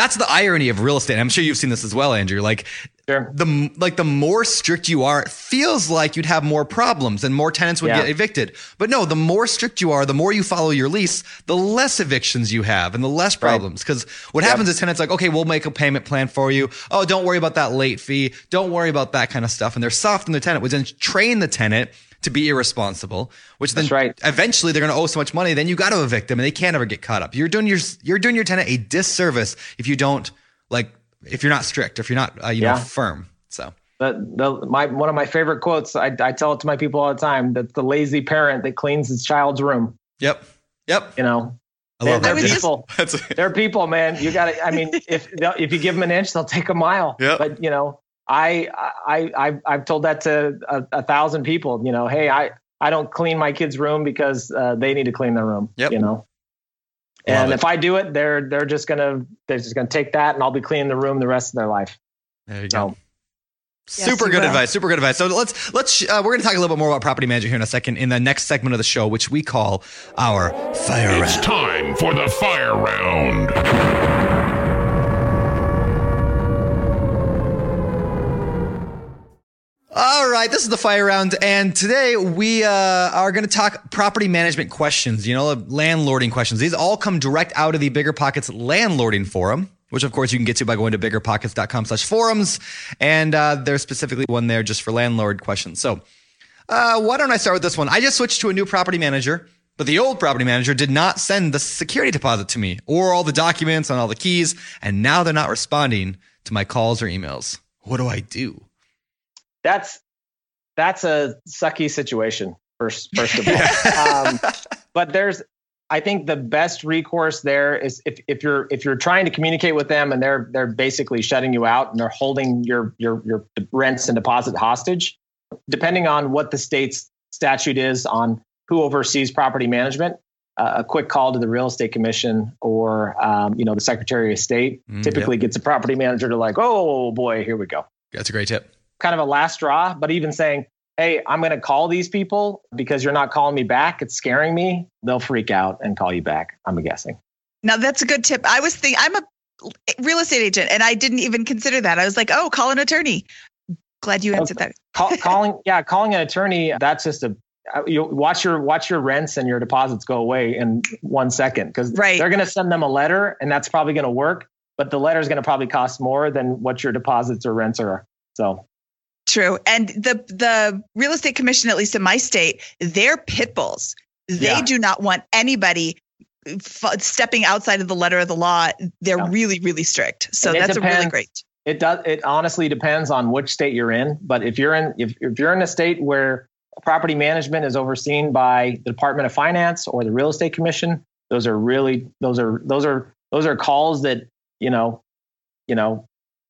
that's the irony of real estate. I'm sure you've seen this as well, Andrew. Like
sure.
the like the more strict you are, it feels like you'd have more problems and more tenants would yeah. get evicted. But no, the more strict you are, the more you follow your lease, the less evictions you have and the less problems. Because right. what yep. happens is tenants like, okay, we'll make a payment plan for you. Oh, don't worry about that late fee. Don't worry about that kind of stuff. And they're soft on the tenant, which then train the tenant to be irresponsible, which then
right.
eventually they're going to owe so much money. Then you got to evict them, and they can't ever get caught up. You're doing your you're doing your tenant a disservice if you don't like if you're not strict, if you're not uh, you yeah. know firm. So.
The, the, my one of my favorite quotes I, I tell it to my people all the time that the lazy parent that cleans his child's room.
Yep. Yep.
You know,
I love
they're, they're people. they're people, man. You got to. I mean, if if you give them an inch, they'll take a mile.
Yep.
But you know, I I I I've told that to a, a, thousand people. You know, hey, I I don't clean my kid's room because uh, they need to clean their room.
Yep.
You know. And if I do it, they're they're just gonna they're just gonna take that, and I'll be cleaning the room the rest of their life.
There you go. super yes, good will. advice. Super good advice. So let's let's uh, we're going to talk a little bit more about property manager here in a second in the next segment of the show, which we call our fire
it's
round.
time for the fire round.
All right, this is the fire round, and today we uh, are going to talk property management questions. You know, landlording questions. These all come direct out of the Bigger Pockets landlording forum, which of course you can get to by going to biggerpockets.com/forums, and uh, there's specifically one there just for landlord questions. So, uh, why don't I start with this one? I just switched to a new property manager, but the old property manager did not send the security deposit to me or all the documents and all the keys, and now they're not responding to my calls or emails. What do I do?
That's that's a sucky situation first first of all. Um, but there's i think the best recourse there is if, if you're if you're trying to communicate with them and they're they're basically shutting you out and they're holding your your your rents and deposit hostage depending on what the state's statute is on who oversees property management uh, a quick call to the real estate commission or um, you know the secretary of state mm, typically yep. gets a property manager to like oh boy here we go.
That's a great tip
kind of a last straw, but even saying, hey, I'm going to call these people because you're not calling me back. It's scaring me. They'll freak out and call you back. I'm guessing.
Now that's a good tip. I was thinking I'm a real estate agent and I didn't even consider that. I was like, oh, call an attorney. Glad you answered that.
Call, calling, yeah, calling an attorney. That's just a uh, you watch your watch your rents and your deposits go away in one second because
right.
they're going to send them a letter and that's probably going to work, but the letter is going to probably cost more than what your deposits or rents are. So
True. And the the real estate commission, at least in my state, they're pit bulls. They yeah. do not want anybody f- stepping outside of the letter of the law. They're yeah. really, really strict. So that's depends, a really great.
It does. It honestly depends on which state you're in. But if you're in, if, if you're in a state where property management is overseen by the Department of Finance or the Real Estate Commission, those are really those are those are those are calls that you know, you know,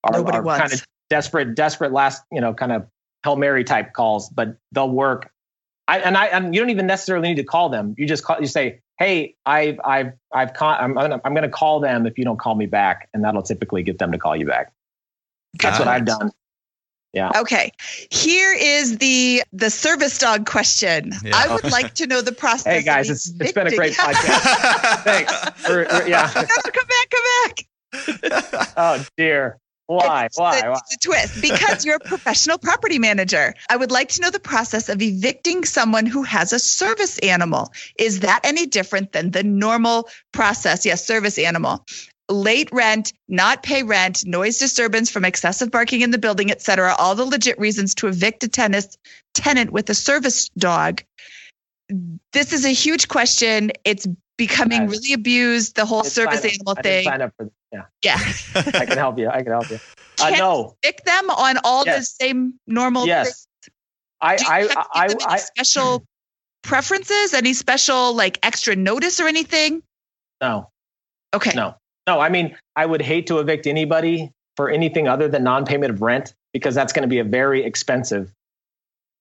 are, are kind of
desperate, desperate last, you know, kind of Hail Mary type calls, but they'll work. I, and I, and you don't even necessarily need to call them. You just call, you say, Hey, I've, I've, I've, con- I'm, I'm going to call them if you don't call me back. And that'll typically get them to call you back. That's Got what it. I've done. Yeah.
Okay. Here is the the service dog question. Yeah. I would like to know the process.
hey guys, it's, it's been a great podcast. Thanks. For, for, yeah. come
back, come
back. oh dear. Why? Why?
The,
Why?
the twist. Because you're a professional property manager. I would like to know the process of evicting someone who has a service animal. Is that any different than the normal process? Yes, service animal. Late rent, not pay rent, noise disturbance from excessive barking in the building, etc. All the legit reasons to evict a tenant, tenant with a service dog. This is a huge question. It's becoming
I-
really abused, the whole service
up-
animal
I
thing.
Sign up for yeah.
Yeah.
I can help you. I can help you. Uh,
Can
no,
Stick them on all the same normal
yes.
things.
I I
have to give
I,
them
I
special preferences? Any special like extra notice or anything?
no.
Okay.
No, no. I mean, I would hate to evict anybody for anything other than non-payment of rent because that's going to be a very expensive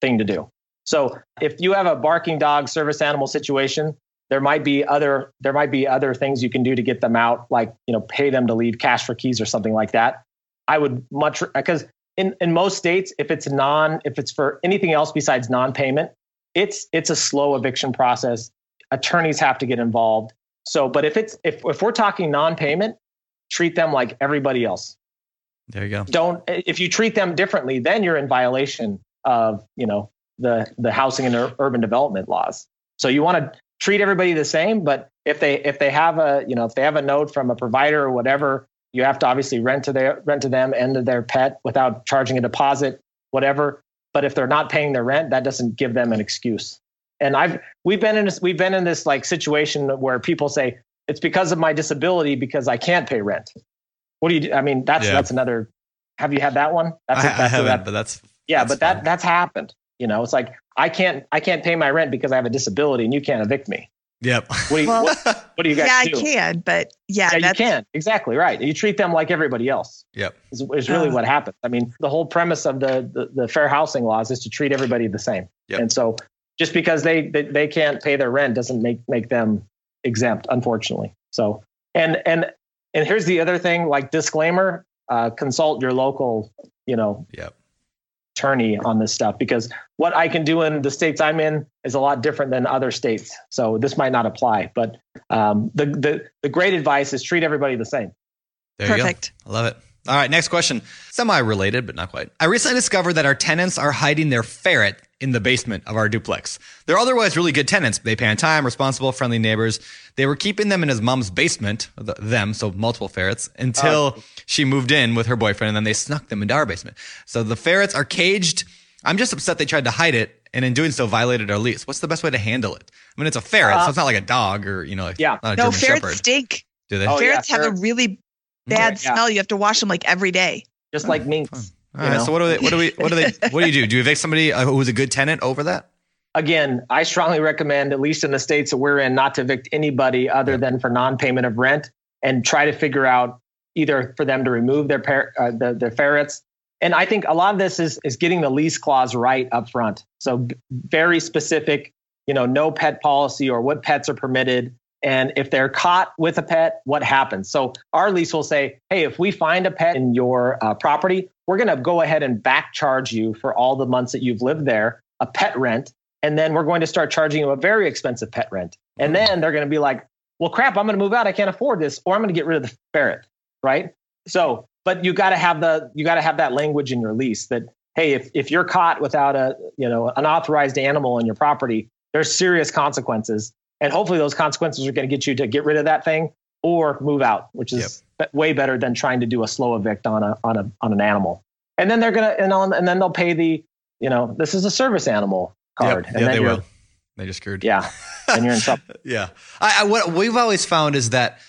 thing to do. So if you have a barking dog service animal situation, there might be other there might be other things you can do to get them out, like you know, pay them to leave cash for keys or something like that. I would much because in, in most states, if it's non if it's for anything else besides non-payment, it's it's a slow eviction process. Attorneys have to get involved. So, but if it's if if we're talking non-payment, treat them like everybody else.
There you go.
Don't if you treat them differently, then you're in violation of you know the the housing and ur- urban development laws. So you want to treat everybody the same, but if they if they have a you know if they have a note from a provider or whatever, you have to obviously rent to their rent to them and to their pet without charging a deposit, whatever. But if they're not paying their rent, that doesn't give them an excuse. And I've we've been in this we've been in this like situation where people say it's because of my disability because I can't pay rent. What do you do? I mean, that's
Yeah.
that's another. Have you had that one? That's
I, I haven't,
that-
but that's
yeah,
that's
but that that's happened. You know, it's like I can't I can't pay my rent because I have a disability and you can't evict me.
yep.
What do you
Well,
what, what do you guys
yeah, I can, but yeah,
Yeah, you
that's
can. Exactly right. You treat them like everybody else.
Yep.
Is, is really
Uh.
what happens. I mean, the whole premise of the, the the fair housing laws is to treat everybody the same.
Yep.
And so, just because they, they they can't pay their rent doesn't make make them exempt, unfortunately. So, and and and here's the other thing. Like disclaimer: uh, consult your local, you know,
Yep.
Attorney on this stuff because what I can do in the states I'm in is a lot different than other states. So this might not apply, but um, the, the, the great advice is treat everybody the same.
There you go.
perfect.
I love it. All right, next question. Semi related, but not quite. I recently discovered that our tenants are hiding their ferret in the basement of our duplex. They're otherwise really good tenants. They pay on time, responsible, friendly neighbors. They were keeping them in his mom's basement, them, so multiple ferrets, until ah. she moved in with her boyfriend, and then they snuck them into our basement. So the ferrets are caged. I'm just upset they tried to hide it, and in doing so, violated our lease. What's the best way to handle it? I mean, it's a ferret, so uh, it's not like a dog or you know,
Yeah.
not a
No,
German
ferrets
Shepherd.
stink.
Do they?
Oh, yeah,
ferrets have a really bad
Yeah.
smell. You have to wash them like every day.
Just like minks.
All right.
know?
So what do they? What do we? What do they? What do you do? Do you evict somebody uh, who's a good tenant over that?
Again, I strongly recommend, at least in the states that we're in, not to evict anybody other than for non-payment of rent, and try to figure out either for them to remove their par- uh, the, their ferrets. And I think a lot of this is is getting the lease clause right up front. So very specific, you know, no pet policy or what pets are permitted. And if they're caught with a pet, what happens? So our lease will say, hey, if we find a pet in your uh, property, we're going to go ahead and back charge you for all the months that you've lived there, a pet rent. And then we're going to start charging you a very expensive pet rent. And then they're going to be like, well, crap, I'm going to move out. I can't afford this, or I'm going to get rid of the ferret. Right. So, but you got to have the, you got to have that language in your lease that, hey, if, if you're caught without a, you know, an authorized animal in your property, there's serious consequences. And hopefully those consequences are going to get you to get rid of that thing or move out, which is be- way better than trying to do a slow evict on a, on a, on an animal. And then they're going to, and, on- and then they'll pay the, you know, this is a service animal card.
Yep.
and
Yeah,
then
they will. They just screwed.
Yeah. And you're in trouble.
Yeah. I, I what we've always found is that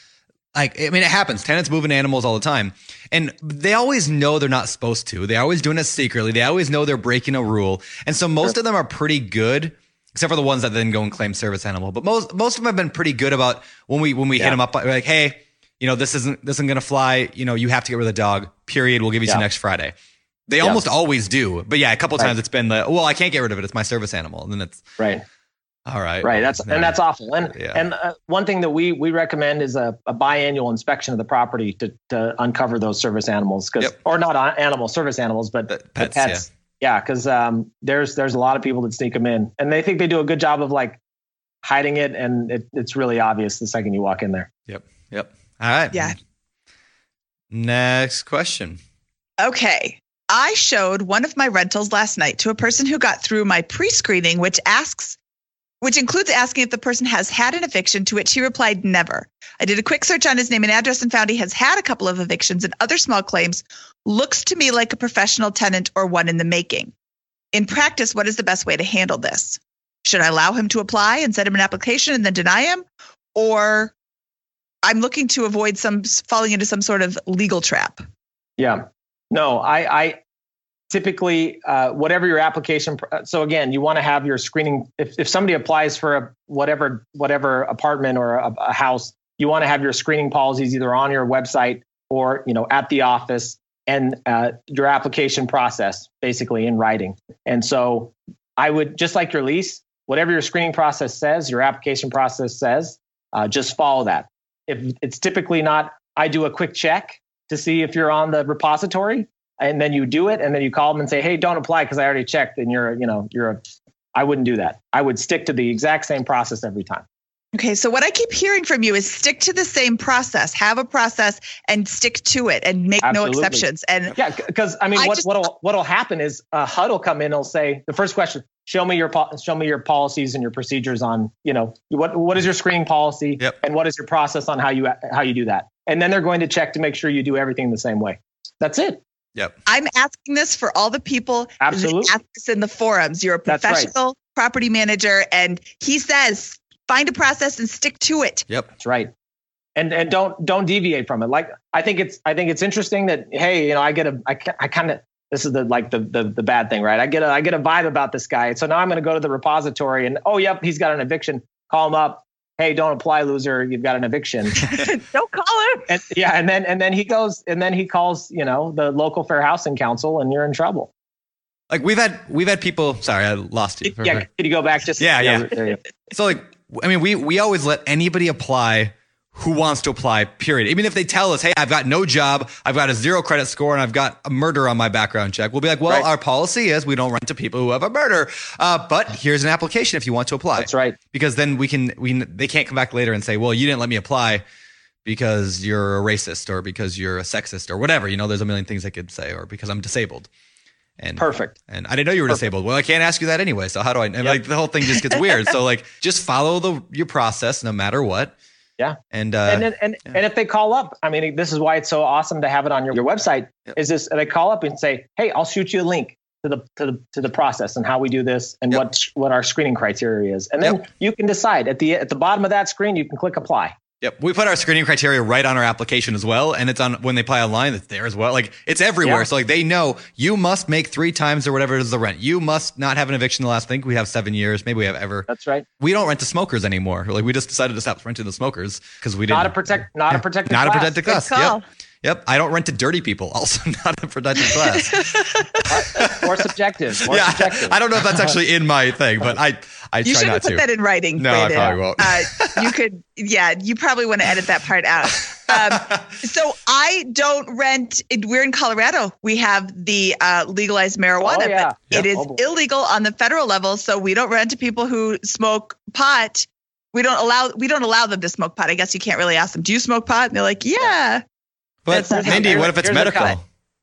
like I mean it happens. Tenants moving animals all the time. And they always know they're not supposed to. They're always doing it secretly. They always know they're breaking a rule. And so most of them are pretty good, except for the ones that then go and claim service animal. But most most of them have been pretty good about when we when we hit them up like, hey, you know, this isn't this isn't gonna fly. You know, you have to get rid of the dog. Period. We'll give you
Yeah.
some next Friday. They almost always do. But yeah, a couple
Right.
times it's been the well, I can't get rid of it. It's my service animal. And then it's
Right.
all right.
Right. That's and that's awful. And
Yeah.
and uh, one thing that we we recommend is a, a biannual inspection of the property to to uncover those service animals because
Yep.
or not an- animal service animals, but
The
the
pets,
pets. Yeah, because um, there's there's a lot of people that sneak them in, and they think they do a good job of like hiding it, and it, it's really obvious the second you walk in there.
Yep. Yep. All right.
Yeah.
Next question.
Okay. I showed one of my rentals last night to a person who got through my pre-screening, which asks, which includes asking if the person has had an eviction, to which he replied, never. I did a quick search on his name and address and found he has had a couple of evictions and other small claims. Looks to me like a professional tenant or one in the making. In practice, what is the best way to handle this? Should I allow him to apply and send him an application and then deny him? or I'm looking to avoid some falling into some sort of legal trap.
Yeah. No, I, I typically, uh, whatever your application. So again, you want to have your screening. If, if somebody applies for a whatever, whatever apartment or a, a house, you want to have your screening policies either on your website or, you know, at the office and uh, your application process basically in writing. And so I would just like your lease, whatever your screening process says, your application process says, uh, just follow that. If it's typically not, I do a quick check to see if you're on the repository, and then you do it, and then you call them and say, "Hey, don't apply because I already checked." And you're, you know, you're a. I wouldn't do that. I would stick to the exact same process every time.
Okay, so what I keep hearing from you is stick to the same process, have a process, and stick to it, and make
Absolutely.
no exceptions. And
yeah, because I mean,
I
what
just-
what'll what'll happen is a HUD will come in. He'll say the first question: Show me your po- show me your policies and your procedures on you know what what is your screening policy
Yep.
and what is your process on how you how you do that. And then they're going to check to make sure you do everything the same way. That's it.
Yep.
I'm asking this for all the people
Absolutely.
that ask this in the forums. You're a
That's right.
professional property manager, and he says find a process and stick to it.
Yep.
That's right. And and don't don't deviate from it. Like I think it's I think it's interesting that hey, you know, I get a I ca- I kind of this is the like the, the the bad thing, right? I get a I get a vibe about this guy. So now I'm going to go to the repository and oh yep, he's got an eviction. Call him up. Hey, don't apply, loser. You've got an eviction.
Don't call him.
and yeah, and then and then he goes and then he calls, you know, the local fair housing council and you're in trouble.
Like we've had we've had people. Sorry, I lost you. for
Yeah,
second.
could you go back just
Yeah, yeah.
there you go.
So like, I mean, we we always let anybody apply who wants to apply. Period. Even if they tell us, "Hey, I've got no job, I've got a zero credit score, and I've got a murder on my background check," we'll be like, "Well,
Right.
our policy is we don't rent to people who have a murder, uh, but here's an application if you want to apply."
That's right.
Because then we can we they can't come back later and say, "Well, you didn't let me apply." Because you're a racist, or because you're a sexist, or whatever. You know, there's a million things they could say, or because I'm disabled. And
Perfect.
and I didn't know you were disabled. Well, I can't ask you that anyway. So how do I? And like the whole thing just gets weird. So like, just follow the your process no matter what.
Yeah.
And uh,
and then, and,
yeah.
and if they call up, I mean, this is why it's so awesome to have it on your, your website.
Yep.
Is this they call up and say, "Hey, I'll shoot you a link to the to the to the process and how we do this and
Yep.
what what our screening criteria is," and then
Yep.
you can decide at the at the bottom of that screen. You can click apply.
Yep. We put our screening criteria right on our application as well. And it's on when they apply online, it's there as well. Like it's everywhere.
Yeah.
So like they know you must make three times or whatever it is the rent. You must not have an eviction the last I think we have seven years. Maybe we have ever.
That's right.
We don't rent to smokers anymore. Like we just decided to stop renting to smokers because we didn't.
Not a protect. Not a protected.
not a
class.
protected class.
call.
Yep. Yep. I don't rent to dirty people. Also not a protected class.
or subjective. Or
yeah.
subjective.
I don't know if that's actually in my thing, but I I
You
try
should
not
have put that in writing.
No, I probably won't.
Uh, you could, yeah, you probably want to edit that part out. Um, so I don't rent. We're in Colorado. We have the uh, legalized marijuana,
Oh, yeah.
but it
Yeah.
is
Oh,
illegal on the federal level. So we don't rent to people who smoke pot. We don't allow. We don't allow them to smoke pot. I guess you can't really ask them. Do you smoke pot? And they're like, yeah.
But
That's not how-
Mindy, what if it's medical?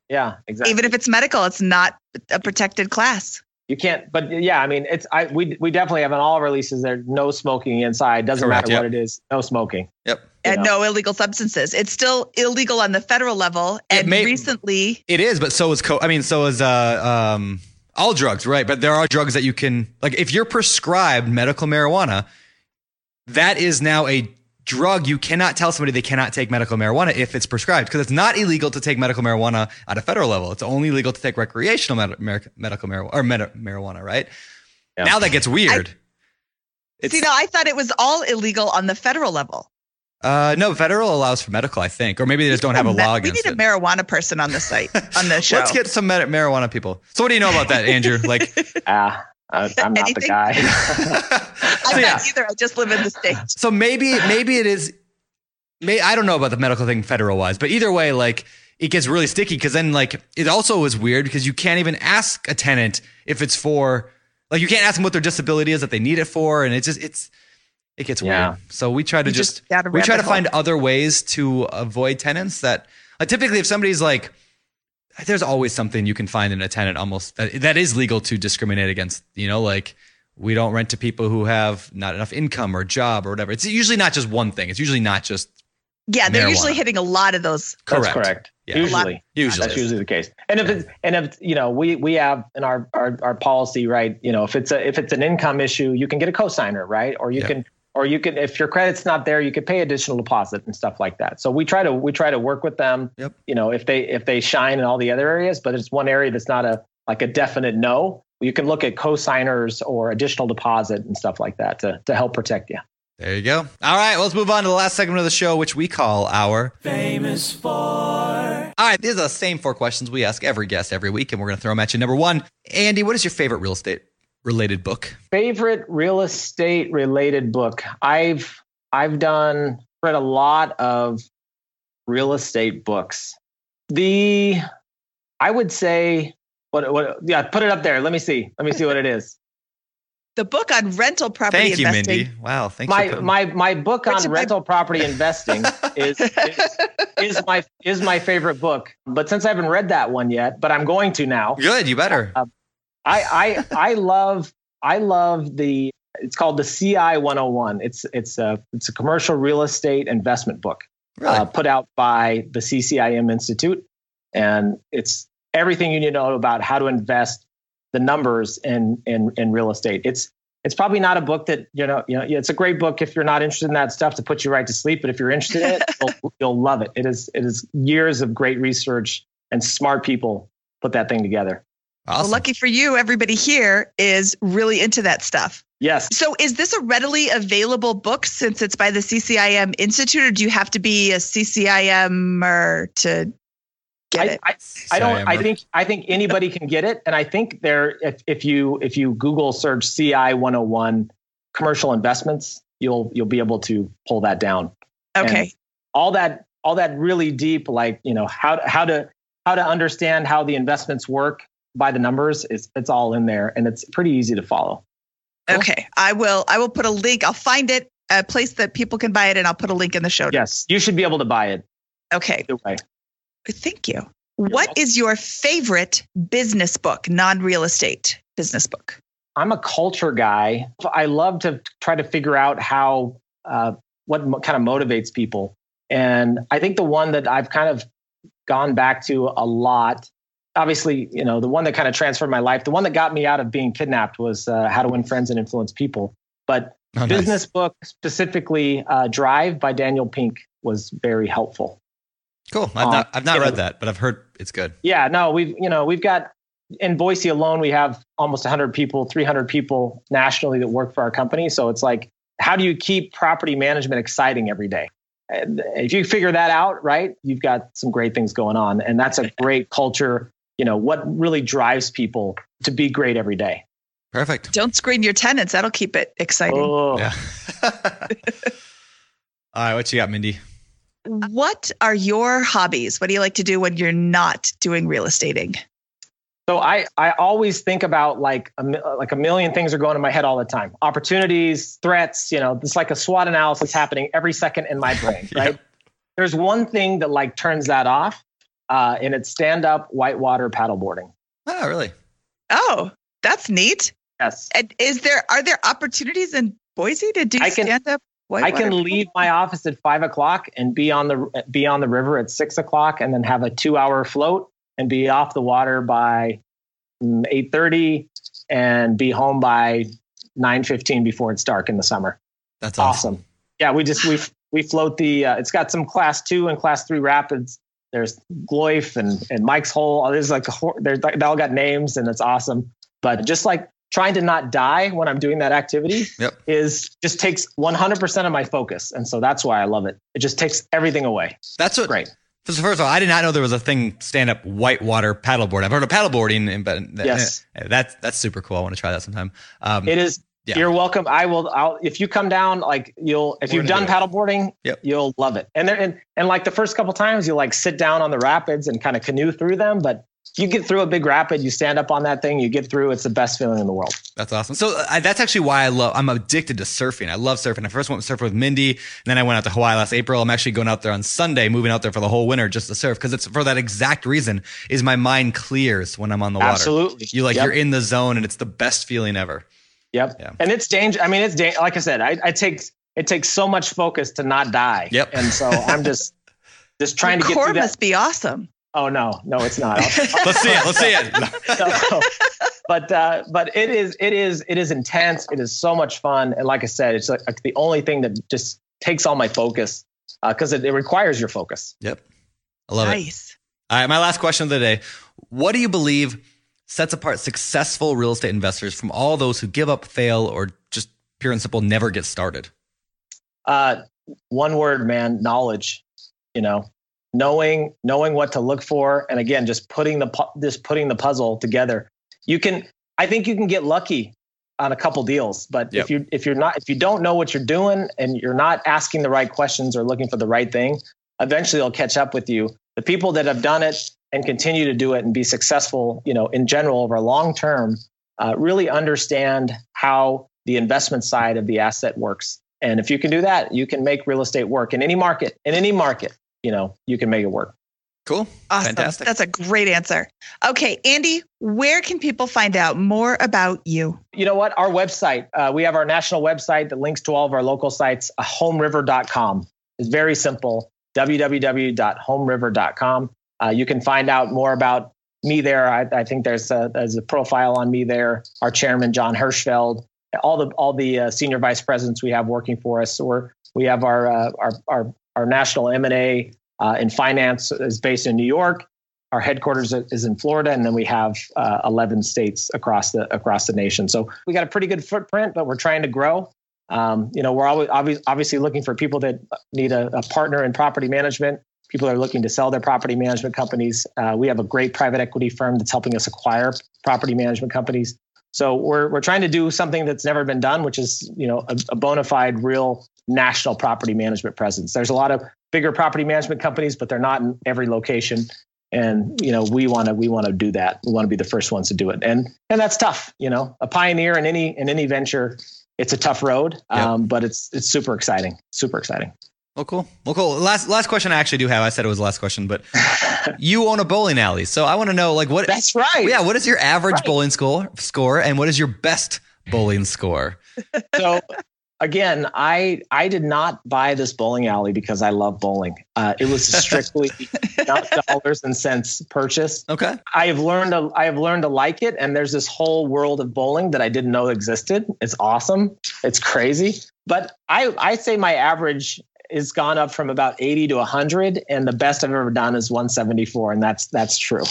Yeah, exactly.
Even if it's medical, it's not a protected class.
you can't. But yeah, I mean, it's I we we definitely have in all releases there no smoking inside. Doesn't
Correct,
matter
yep.
what it is. No smoking.
Yep.
And
know.
no illegal substances. It's still illegal on the federal level.
It
And
may-
recently,
It is, but so is co. I mean, so is uh um all drugs, right? But there are drugs that you can like if you're prescribed medical marijuana, that is now a drug. You cannot tell somebody they cannot take medical marijuana if it's prescribed because it's not illegal to take medical marijuana at a federal level. It's only legal to take recreational med- mer- medical marijuana or med- marijuana, right?
Yeah.
Now that gets weird. It's,
see, no, I thought it was all illegal on the federal level.
uh, no, federal allows for medical, I think, or maybe they just don't have a
Ma-
law
We
against
need
it.
a marijuana person on the site on the show.
Let's get some med- marijuana people. So, what do you know about that, Andrew? Like,
Ah, I, uh, I'm not the guy.
I'm
so, yeah.
not either. I just live in the state.
So maybe maybe it is. May I don't know about the medical thing federal wise, but either way, like it gets really sticky because then like it also is weird because you can't even ask a tenant if it's for like you can't ask them what their disability is that they need it for, and it's just it's it gets
Yeah.
weird. So we try to
You
just,
just
we try to
hole.
find other ways to avoid tenants that like typically if somebody's like there's always something you can find in a tenant almost that, that is legal to discriminate against you know like we don't rent to people who have not enough income or job or whatever it's usually not just one thing it's usually not just
Yeah, they're
Marijuana.
usually hitting a lot of those.
correct
That's correct.
Yeah.
Usually.
usually
That's usually the case. And if it's and if you know we we have in our, our our policy right, you know if it's a if it's an income issue, you can get a cosigner right, or you
Yeah.
can or you could if your credit's not there, you could pay additional deposit and stuff like that. So we try to we try to work with them.
Yep.
You know, if they if they shine in all the other areas, but it's one area that's not a like a definite no. You can look at co-signers or additional deposit and stuff like that to to help protect you.
There you go. All right, well, let's move on to the last segment of the show, which we call our famous four. All right, these are the same four questions we ask every guest every week, and we're going to throw them at you. Number one, Andy, what is your favorite real estate related book?
Favorite real estate related book. I've I've done read a lot of real estate books. The I would say what what yeah, put it up there. Let me see. Let me see what it is.
The book on rental property
Thank you,
investing.
Mindy. Wow, thanks
my
putting-
my my book
What's
on
my-
rental property investing is, is is my is my favorite book. But since I haven't read that one yet, but I'm going to now.
Good, you better.
Um, I I I love I love the it's called the CI 101. It's it's a it's a commercial real estate investment book
Really?
uh, put out by the CCIM Institute, and it's everything you need to know about how to invest the numbers in in in real estate. It's it's probably not a book that you know you know it's a great book if you're not interested in that stuff to put you right to sleep. But if you're interested in it, you'll, you'll love it. It is it is years of great research and smart people put that thing together.
Awesome.
Well, lucky for you, everybody here is really into that stuff.
Yes.
So, is this a readily available book since it's by the CCIM Institute, or do you have to be a CCIMer to get
I,
it?
I, I don't. I think. I think anybody can get it, and I think there. If, if you if you Google search CI 101 commercial investments, you'll you'll be able to pull that down.
okay.
All that all that really deep, like you know how how to how to understand how the investments work by the numbers is it's all in there, and it's pretty easy to follow.
Okay. I will. I will put a link. I'll find it a place that people can buy it, and I'll put a link in the show. notes.
Yes, you should be able to buy it.
Okay.
Either way.
Thank you. What
welcome.
is your favorite business book, non-real estate business book?
I'm a culture guy. I love to try to figure out how uh, what mo- kind of motivates people, and I think the one that I've kind of gone back to a lot. Obviously, you know, the one that kind of transformed my life, the one that got me out of being kidnapped was uh, How to Win Friends and Influence People. But
Oh, nice.
business book, specifically uh, Drive by Daniel Pink, was very helpful.
Cool. I've not, I've not
yeah.
read that, but I've heard it's good.
Yeah, no, we've you know we've got in Boise alone we have almost 100 people, 300 people nationally that work for our company. So it's like, how do you keep property management exciting every day? And if you figure that out, right, you've got some great things going on, and that's a great culture. You know what really drives people to be great every day.
Perfect.
Don't screen your tenants. That'll keep it exciting.
Oh,
Yeah. All right, what you got, Mindy?
What are your hobbies? What do you like to do when you're not doing real estating?
So I, I always think about like a, like a million things are going in my head all the time. Opportunities, threats, you know, it's like a SWOT analysis happening every second in my brain,
Yeah.
right? There's one thing that like turns that off, uh, and it's stand up whitewater paddleboarding.
Oh, really?
Oh, that's neat.
Yes.
And is there are there opportunities in Boise to do
I can-
stand up? Whitewater?
I can leave my office at five o'clock and be on the be on the river at six o'clock, and then have a two hour float and be off the water by mm, eight thirty, and be home by nine fifteen before it's dark in the summer.
That's awesome.
awesome. Yeah, we just we we float the. Uh, it's got some class two and class three rapids. There's Gloif and and Mike's Hole. There's like there's like, they all got names and it's awesome. But just like trying to not die when I'm doing that activity
Yep.
is just takes 100% of my focus, and so that's why I love it. It just takes everything away.
That's what.
Great.
First first of all, I did not know there was a thing stand up whitewater paddleboard. I've heard of paddleboarding, but
Yes.
eh, that's that's super cool. I want to try that sometime. Um,
It is.
Yeah.
You're welcome. I will. I'll if you come down, like you'll if
We're
you've done
do
paddleboarding,
Yep.
you'll love it. And there and and like the first couple times, you like sit down on the rapids and kind of canoe through them. But you get through a big rapid, you stand up on that thing, you get through. It's the best feeling in the world.
That's awesome. So uh, that's actually why I love. I'm addicted to surfing. I love surfing. I first went surfing with Mindy, and then I went out to Hawaii last April. I'm actually going out there on Sunday, moving out there for the whole winter just to surf because it's for that exact reason. Is my mind clears when I'm on the water.
Absolutely.
You like
Yep.
you're in the zone, and it's the best feeling ever.
Yep.
Yeah.
And it's dangerous. I mean, it's da- like I said. I, I takes it takes so much focus to not die.
Yep.
And so I'm just just trying
the
to get
core
through that.
must be awesome.
Oh no, no, it's not. I'll-
Let's see it. Let's see it.
so, but uh, but it is it is it is intense. It is so much fun, and like I said, it's like, like the only thing that just takes all my focus because it, it requires your focus.
Yep. I love it.
nice.
All right, my last question of the day. What do you believe sets apart successful real estate investors from all those who give up, fail, or just pure and simple never get started?
Uh, one word, man, knowledge. You know, knowing knowing what to look for, and again, just putting the just putting the puzzle together. You can, I think, you can get lucky on a couple deals, but
Yep.
if you if you're not if you don't know what you're doing and you're not asking the right questions or looking for the right thing, eventually it'll catch up with you. The people that have done it and continue to do it and be successful, you know, in general over long term, uh, really understand how the investment side of the asset works. And if you can do that, you can make real estate work in any market. In any market, you know, you can make it work.
Cool.
Awesome.
Fantastic.
That's a great answer. Okay, Andy, where can people find out more about you?
You know what? Our website, uh, we have our national website that links to all of our local sites, uh, homeriver.com. It's very simple www.homeriver.com. Uh, you can find out more about me there. I, I think there's a, there's a profile on me there. Our chairman, John Hirschfeld, all the all the uh, senior vice presidents we have working for us. We're we have our uh, our, our our national M and A uh, in finance is based in New York. Our headquarters is in Florida, and then we have uh, 11 states across the across the nation. So we got a pretty good footprint, but we're trying to grow. Um, you know, we're always obviously looking for people that need a, a partner in property management. People are looking to sell their property management companies. Uh, we have a great private equity firm that's helping us acquire property management companies. So we're we're trying to do something that's never been done, which is you know a, a bona fide, real national property management presence. There's a lot of bigger property management companies, but they're not in every location. And you know we want to we want to do that. We want to be the first ones to do it, and and that's tough. You know, a pioneer in any in any venture, it's a tough road,
Yep.
um, but it's it's super exciting. Super exciting.
Well, cool. Well, cool. Last last question I actually do have. I said it was the last question, but you own a bowling alley, so I want to know like what?
That's right.
Yeah. What is your average
Right.
bowling score score, and what is your best bowling score?
so again i i did not buy this bowling alley because i love bowling uh, it was strictly not dollars and cents purchase
Okay.
i have learned to, i have learned to like it and there's this whole world of bowling that i didn't know existed it's awesome it's crazy but i i say my average has gone up from about 80 to 100 and the best i've ever done is 174 and that's that's true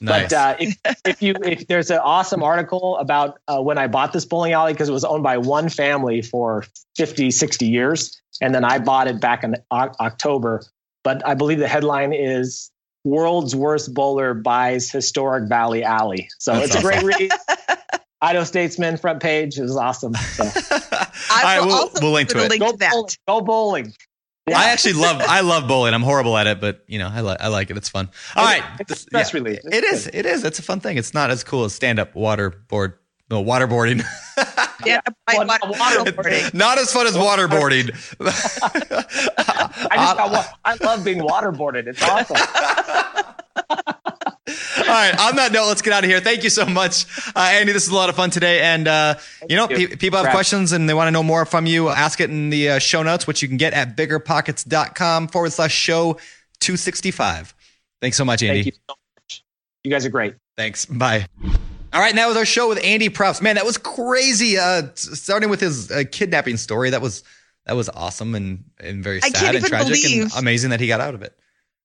Nice.
but uh, if, if you if there's an awesome article about uh, when I bought this bowling alley because it was owned by one family for 50, 60 years, and then I bought it back in o- October. But I believe the headline is "World's Worst Bowler Buys Historic Valley Alley." So
That's
it's a great read. Idaho Statesman front page is awesome. So
All
I
right,
will
we'll,
also
we'll link to it.
link
go
to that.
bowling. Go bowling. Yeah.
I actually love I love bowling. I'm horrible at it, but you know I like I like it. It's fun. All right,
It's a
This-
stress
yeah,
relief. It's
It is.
good.
It is. It's a fun thing. It's not as cool as stand up waterboard. No waterboarding.
Yeah, by
Well,
water-
waterboarding.
not as fun as waterboarding.
I just got. wa- I love being waterboarded. It's awesome.
All right. On that note, let's get out of here. Thank you so much, uh, Andy. This is a lot of fun today. And uh, you know,
you.
pe- people have
Brad.
questions and they want to know more from you. Ask it in the uh, show notes, which you can get at biggerpockets.com forward slash show two sixty five. Thanks so much, Andy.
Thank you so much. You guys are great.
Thanks. Bye. All right, now was our show with Andy Propst. Man, that was crazy. Uh, starting with his uh, kidnapping story, that was that was awesome and and very
I
sad
can't
and
even
tragic
believe-
and amazing that he got out of it.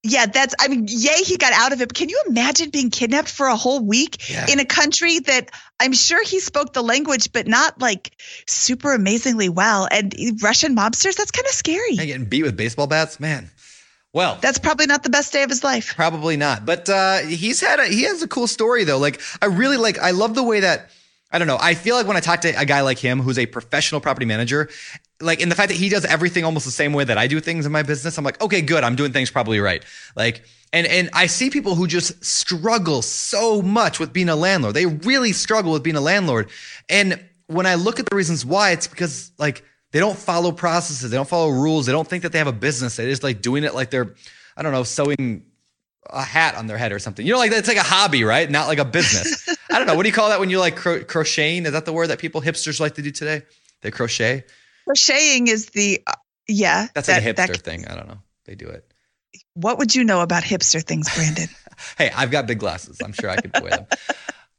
Yeah, that's, I mean, yay, he got out of it. But can you imagine being kidnapped for a whole week
Yeah.
in a country that I'm sure he spoke the language, but not like super amazingly well? And Russian mobsters, that's kind of scary.
Man, getting beat with baseball bats, man. Well,
That's probably not the best day of his life.
Probably not. But uh, he's had a he has a cool story though. Like I really like I love the way that I don't know. I feel like when I talk to a guy like him who's a professional property manager, like in the fact that he does everything almost the same way that I do things in my business, I'm like, okay, good. I'm doing things probably right. Like and and I see people who just struggle so much with being a landlord. They really struggle with being a landlord. And when I look at the reasons why, it's because like they don't follow processes, they don't follow rules, they don't think that they have a business. They're just like doing it like they're, I don't know, sewing a hat on their head or something. You know, like it's like a hobby, right? Not like a business. I don't know. What do you call that when you like cro- crocheting? Is that the word that people hipsters like to do today? They crochet.
Crocheting is the, uh, yeah.
That's
that,
like a hipster
that-
thing. I don't know. They do it.
What would you know about hipster things, Brandon?
Hey, I've got big glasses. I'm sure I could wear them.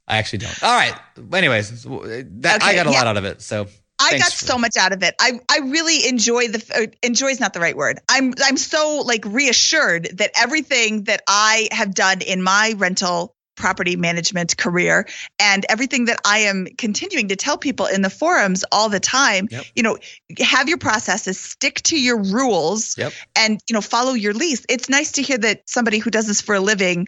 I actually don't. All right. Anyways, that I got a
yeah.
lot out of it. So
I
Thanks
got so much out of it. I I really enjoy the uh, enjoy is not the right word. I'm I'm so like reassured that everything that I have done in my rental property management career and everything that I am continuing to tell people in the forums all the time,
Yep.
you know, have your processes, stick to your rules
Yep.
and you know, follow your lease. It's nice to hear that somebody who does this for a living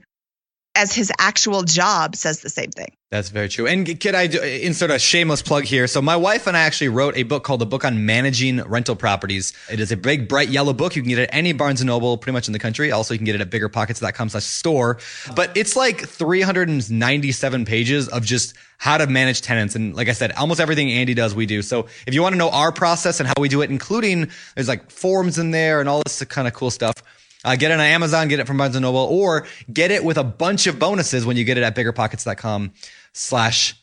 as his actual job says the same thing.
That's very true. And could I do, insert a shameless plug here? So my wife and I actually wrote a book called The Book on Managing Rental Properties. It is a big, bright yellow book. You can get it at any Barnes & Noble pretty much in the country. Also, you can get it at biggerpockets.com slash store. But it's like 397 pages of just how to manage tenants. And like I said, almost everything Andy does, we do. So if you want to know our process and how we do it, including there's like forms in there and all this kind of cool stuff, uh, get it on Amazon, get it from Barnes & Noble, or get it with a bunch of bonuses when you get it at biggerpockets.com slash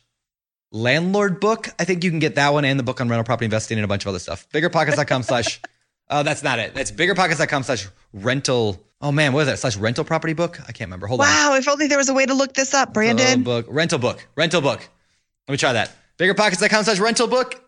landlord book. I think you can get that one and the book on rental property investing and a bunch of other stuff. Biggerpockets.com slash, oh, that's not it. That's biggerpockets.com slash rental. Oh man, what is that? Slash rental property book? I can't remember. Hold on.
Wow, if only there was a way to look this up, Brandon.
Rental book, rental book, rental book. Let me try that. Biggerpockets.com slash rental book.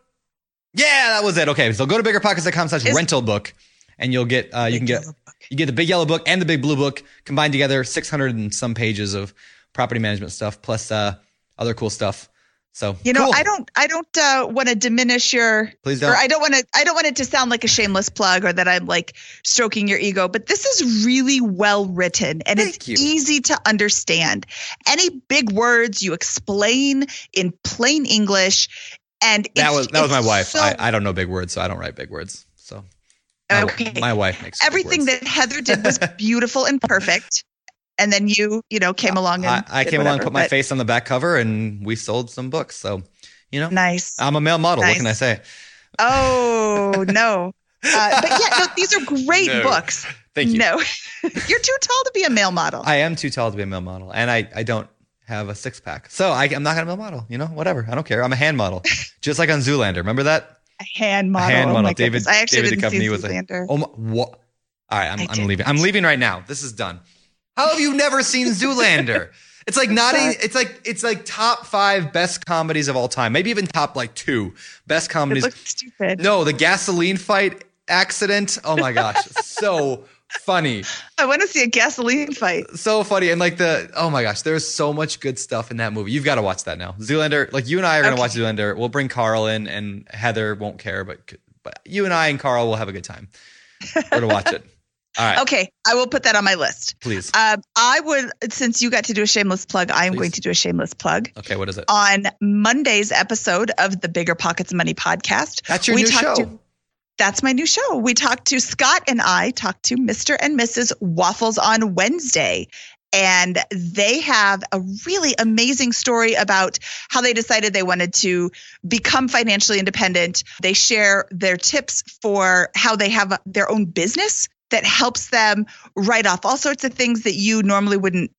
Yeah, that was it. Okay, so go to biggerpockets.com slash rental book, and you'll get uh, you can get you get the big yellow book and the big blue book combined together, six hundred and some pages of property management stuff plus uh, other cool stuff. So
You know,
cool.
I don't I don't uh, want to diminish your
Please don't.
I don't want to I don't want it to sound like a shameless plug or that I'm like stroking your ego, but this is really well written and
Thank
it's
you.
easy to understand. Any big words you explain in plain English and
that was that was my wife.
so-
I, I don't know big words, so I don't write big words. My,
Okay.
my wife makes
everything that Heather did was beautiful and perfect. And then you, you know, came along and
I, I came along,
whatever,
put my
but
face on the back cover, and we sold some books. So you know,
Nice.
I'm a male model. What can I say?
Oh no. Uh, but yeah, no, these are great
No.
books.
Thank you.
No, you're too tall to be a male model.
I am too tall to be a male model, and I, I don't have a six pack, so I, I'm not gonna be a male model. You know, whatever. I don't care. I'm a hand model, just like on Zoolander. Remember that?
A hand model.
A hand
oh
model.
my
David.
I actually
David
didn't see
was a.
Zoolander.
Oh my, what? All right, I'm, I'm leaving. I'm leaving right now. This is done. How have you never seen Zoolander? It's like not. A, it's like it's like top five best comedies of all time. Maybe even top like two best
It
comedies.
looks stupid.
No, the gasoline fight accident. Oh my gosh, so funny,
I want to see a gasoline fight.
so funny, and like the oh my gosh, there's so much good stuff in that movie. You've got to watch that now. Zoolander, like you and I are gonna
Okay.
watch Zoolander. We'll bring Carl in, and Heather won't care, but but you and I and Carl will have a good time. We're gonna watch it. All right,
Okay, I will put that on my list.
please.
Um, I would, since you got to do a shameless plug, I am
Please.
going to do a shameless plug.
Okay, what is it?
On Monday's episode of the Bigger Pockets Money podcast,
That's your
we
new
talked
show.
to- that's my new show. We talked to Scott and I talked to Mr. and Mrs. Waffles on Wednesday. And they have a really amazing story about how they decided they wanted to become financially independent. They share their tips for how they have their own business that helps them write off all sorts of things that you normally wouldn't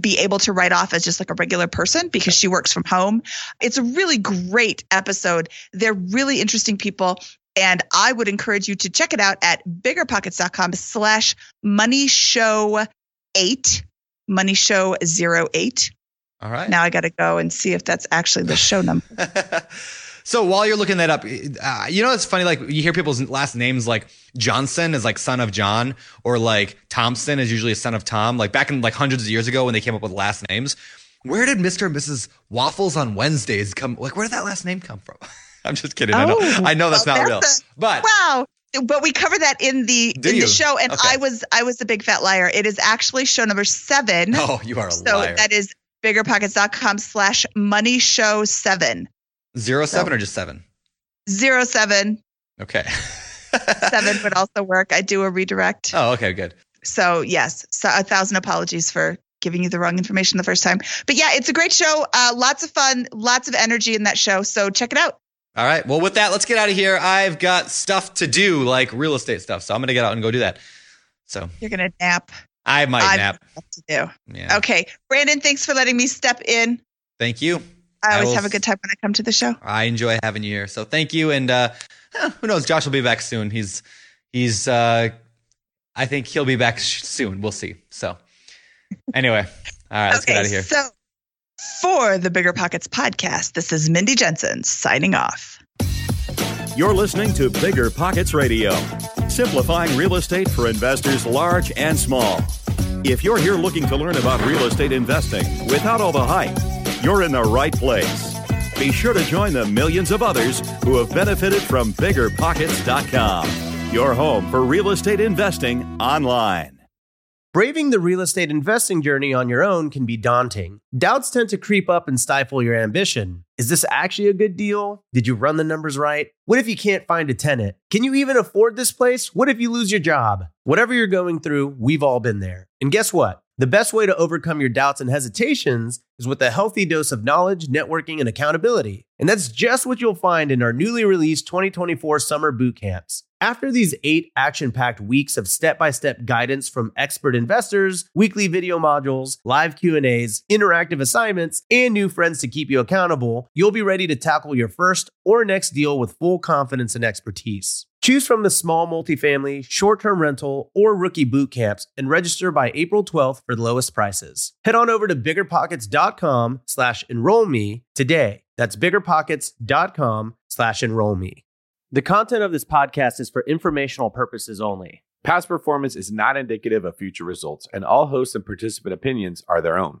be able to write off as just like a regular person because she works from home. It's a really great episode. They're really interesting people. And I would encourage you to check it out at biggerpockets.com slash money show eight, money show zero eight.
All right.
Now I got to go and see if that's actually the show number.
so while you're looking that up, uh, you know it's funny. Like you hear people's last names, like Johnson is like son of John, or like Thompson is usually a son of Tom. Like back in like hundreds of years ago when they came up with last names, where did Mr. and Mrs. Waffles on Wednesdays come? Like where did that last name come from? I'm just kidding. I know.
Oh,
I know that's
well,
not real.
that's
but
Wow. But we cover that in the in
you?
the show, and
Okay.
I was I was the big fat liar. It is actually show number seven.
oh, you are a
so
liar.
that is biggerpockets.com slash money show seven
Zero seven or just seven?
zero seven
Okay.
seven would also work. I do a redirect.
Oh, okay, good.
So yes, so a thousand apologies for giving you the wrong information the first time. But yeah, it's a great show. Uh, lots of fun, lots of energy in that show. So check it out.
All right. Well, with that, let's get out of here. I've got stuff to do, like real estate stuff. So I'm gonna get out and go do that. So
You're gonna nap.
I might
I've
nap.
to do.
Yeah.
Okay, Brandon, thanks for letting me step in.
Thank you.
I
I
always
will
have a good time when I come to the show.
I enjoy having you here. So thank you. And uh, who knows? Josh will be back soon. He's he's uh, I think he'll be back sh- soon. We'll see. So, anyway, all right, let's get out of here.
So, for the Bigger Pockets podcast, this is Mindy Jensen signing off.
You're listening to Bigger Pockets Radio, simplifying real estate for investors large and small. If you're here looking to learn about real estate investing without all the hype, you're in the right place. Be sure to join the millions of others who have benefited from biggerpockets.com, your home for real estate investing online.
Braving the real estate investing journey on your own can be daunting. Doubts tend to creep up and stifle your ambition. Is this actually a good deal? Did you run the numbers right? What if you can't find a tenant? Can you even afford this place? What if you lose your job? Whatever you're going through, we've all been there. And guess what? The best way to overcome your doubts and hesitations is with a healthy dose of knowledge, networking, and accountability. And that's just what you'll find in our newly released 2024 summer boot camps. After these eight action packed weeks of step by step guidance from expert investors, weekly video modules, live Q&As, interactive assignments, and new friends to keep you accountable, you'll be ready to tackle your first or next deal with full confidence and expertise. Choose from the small multifamily, short term rental, or rookie boot camps and register by April 12th for the lowest prices. Head on over to biggerpockets.com slash enroll me today. That's biggerpockets.com slash enroll me. The content of this podcast is for informational purposes only.
Past performance is not indicative of future results, and all host and participant opinions are their own.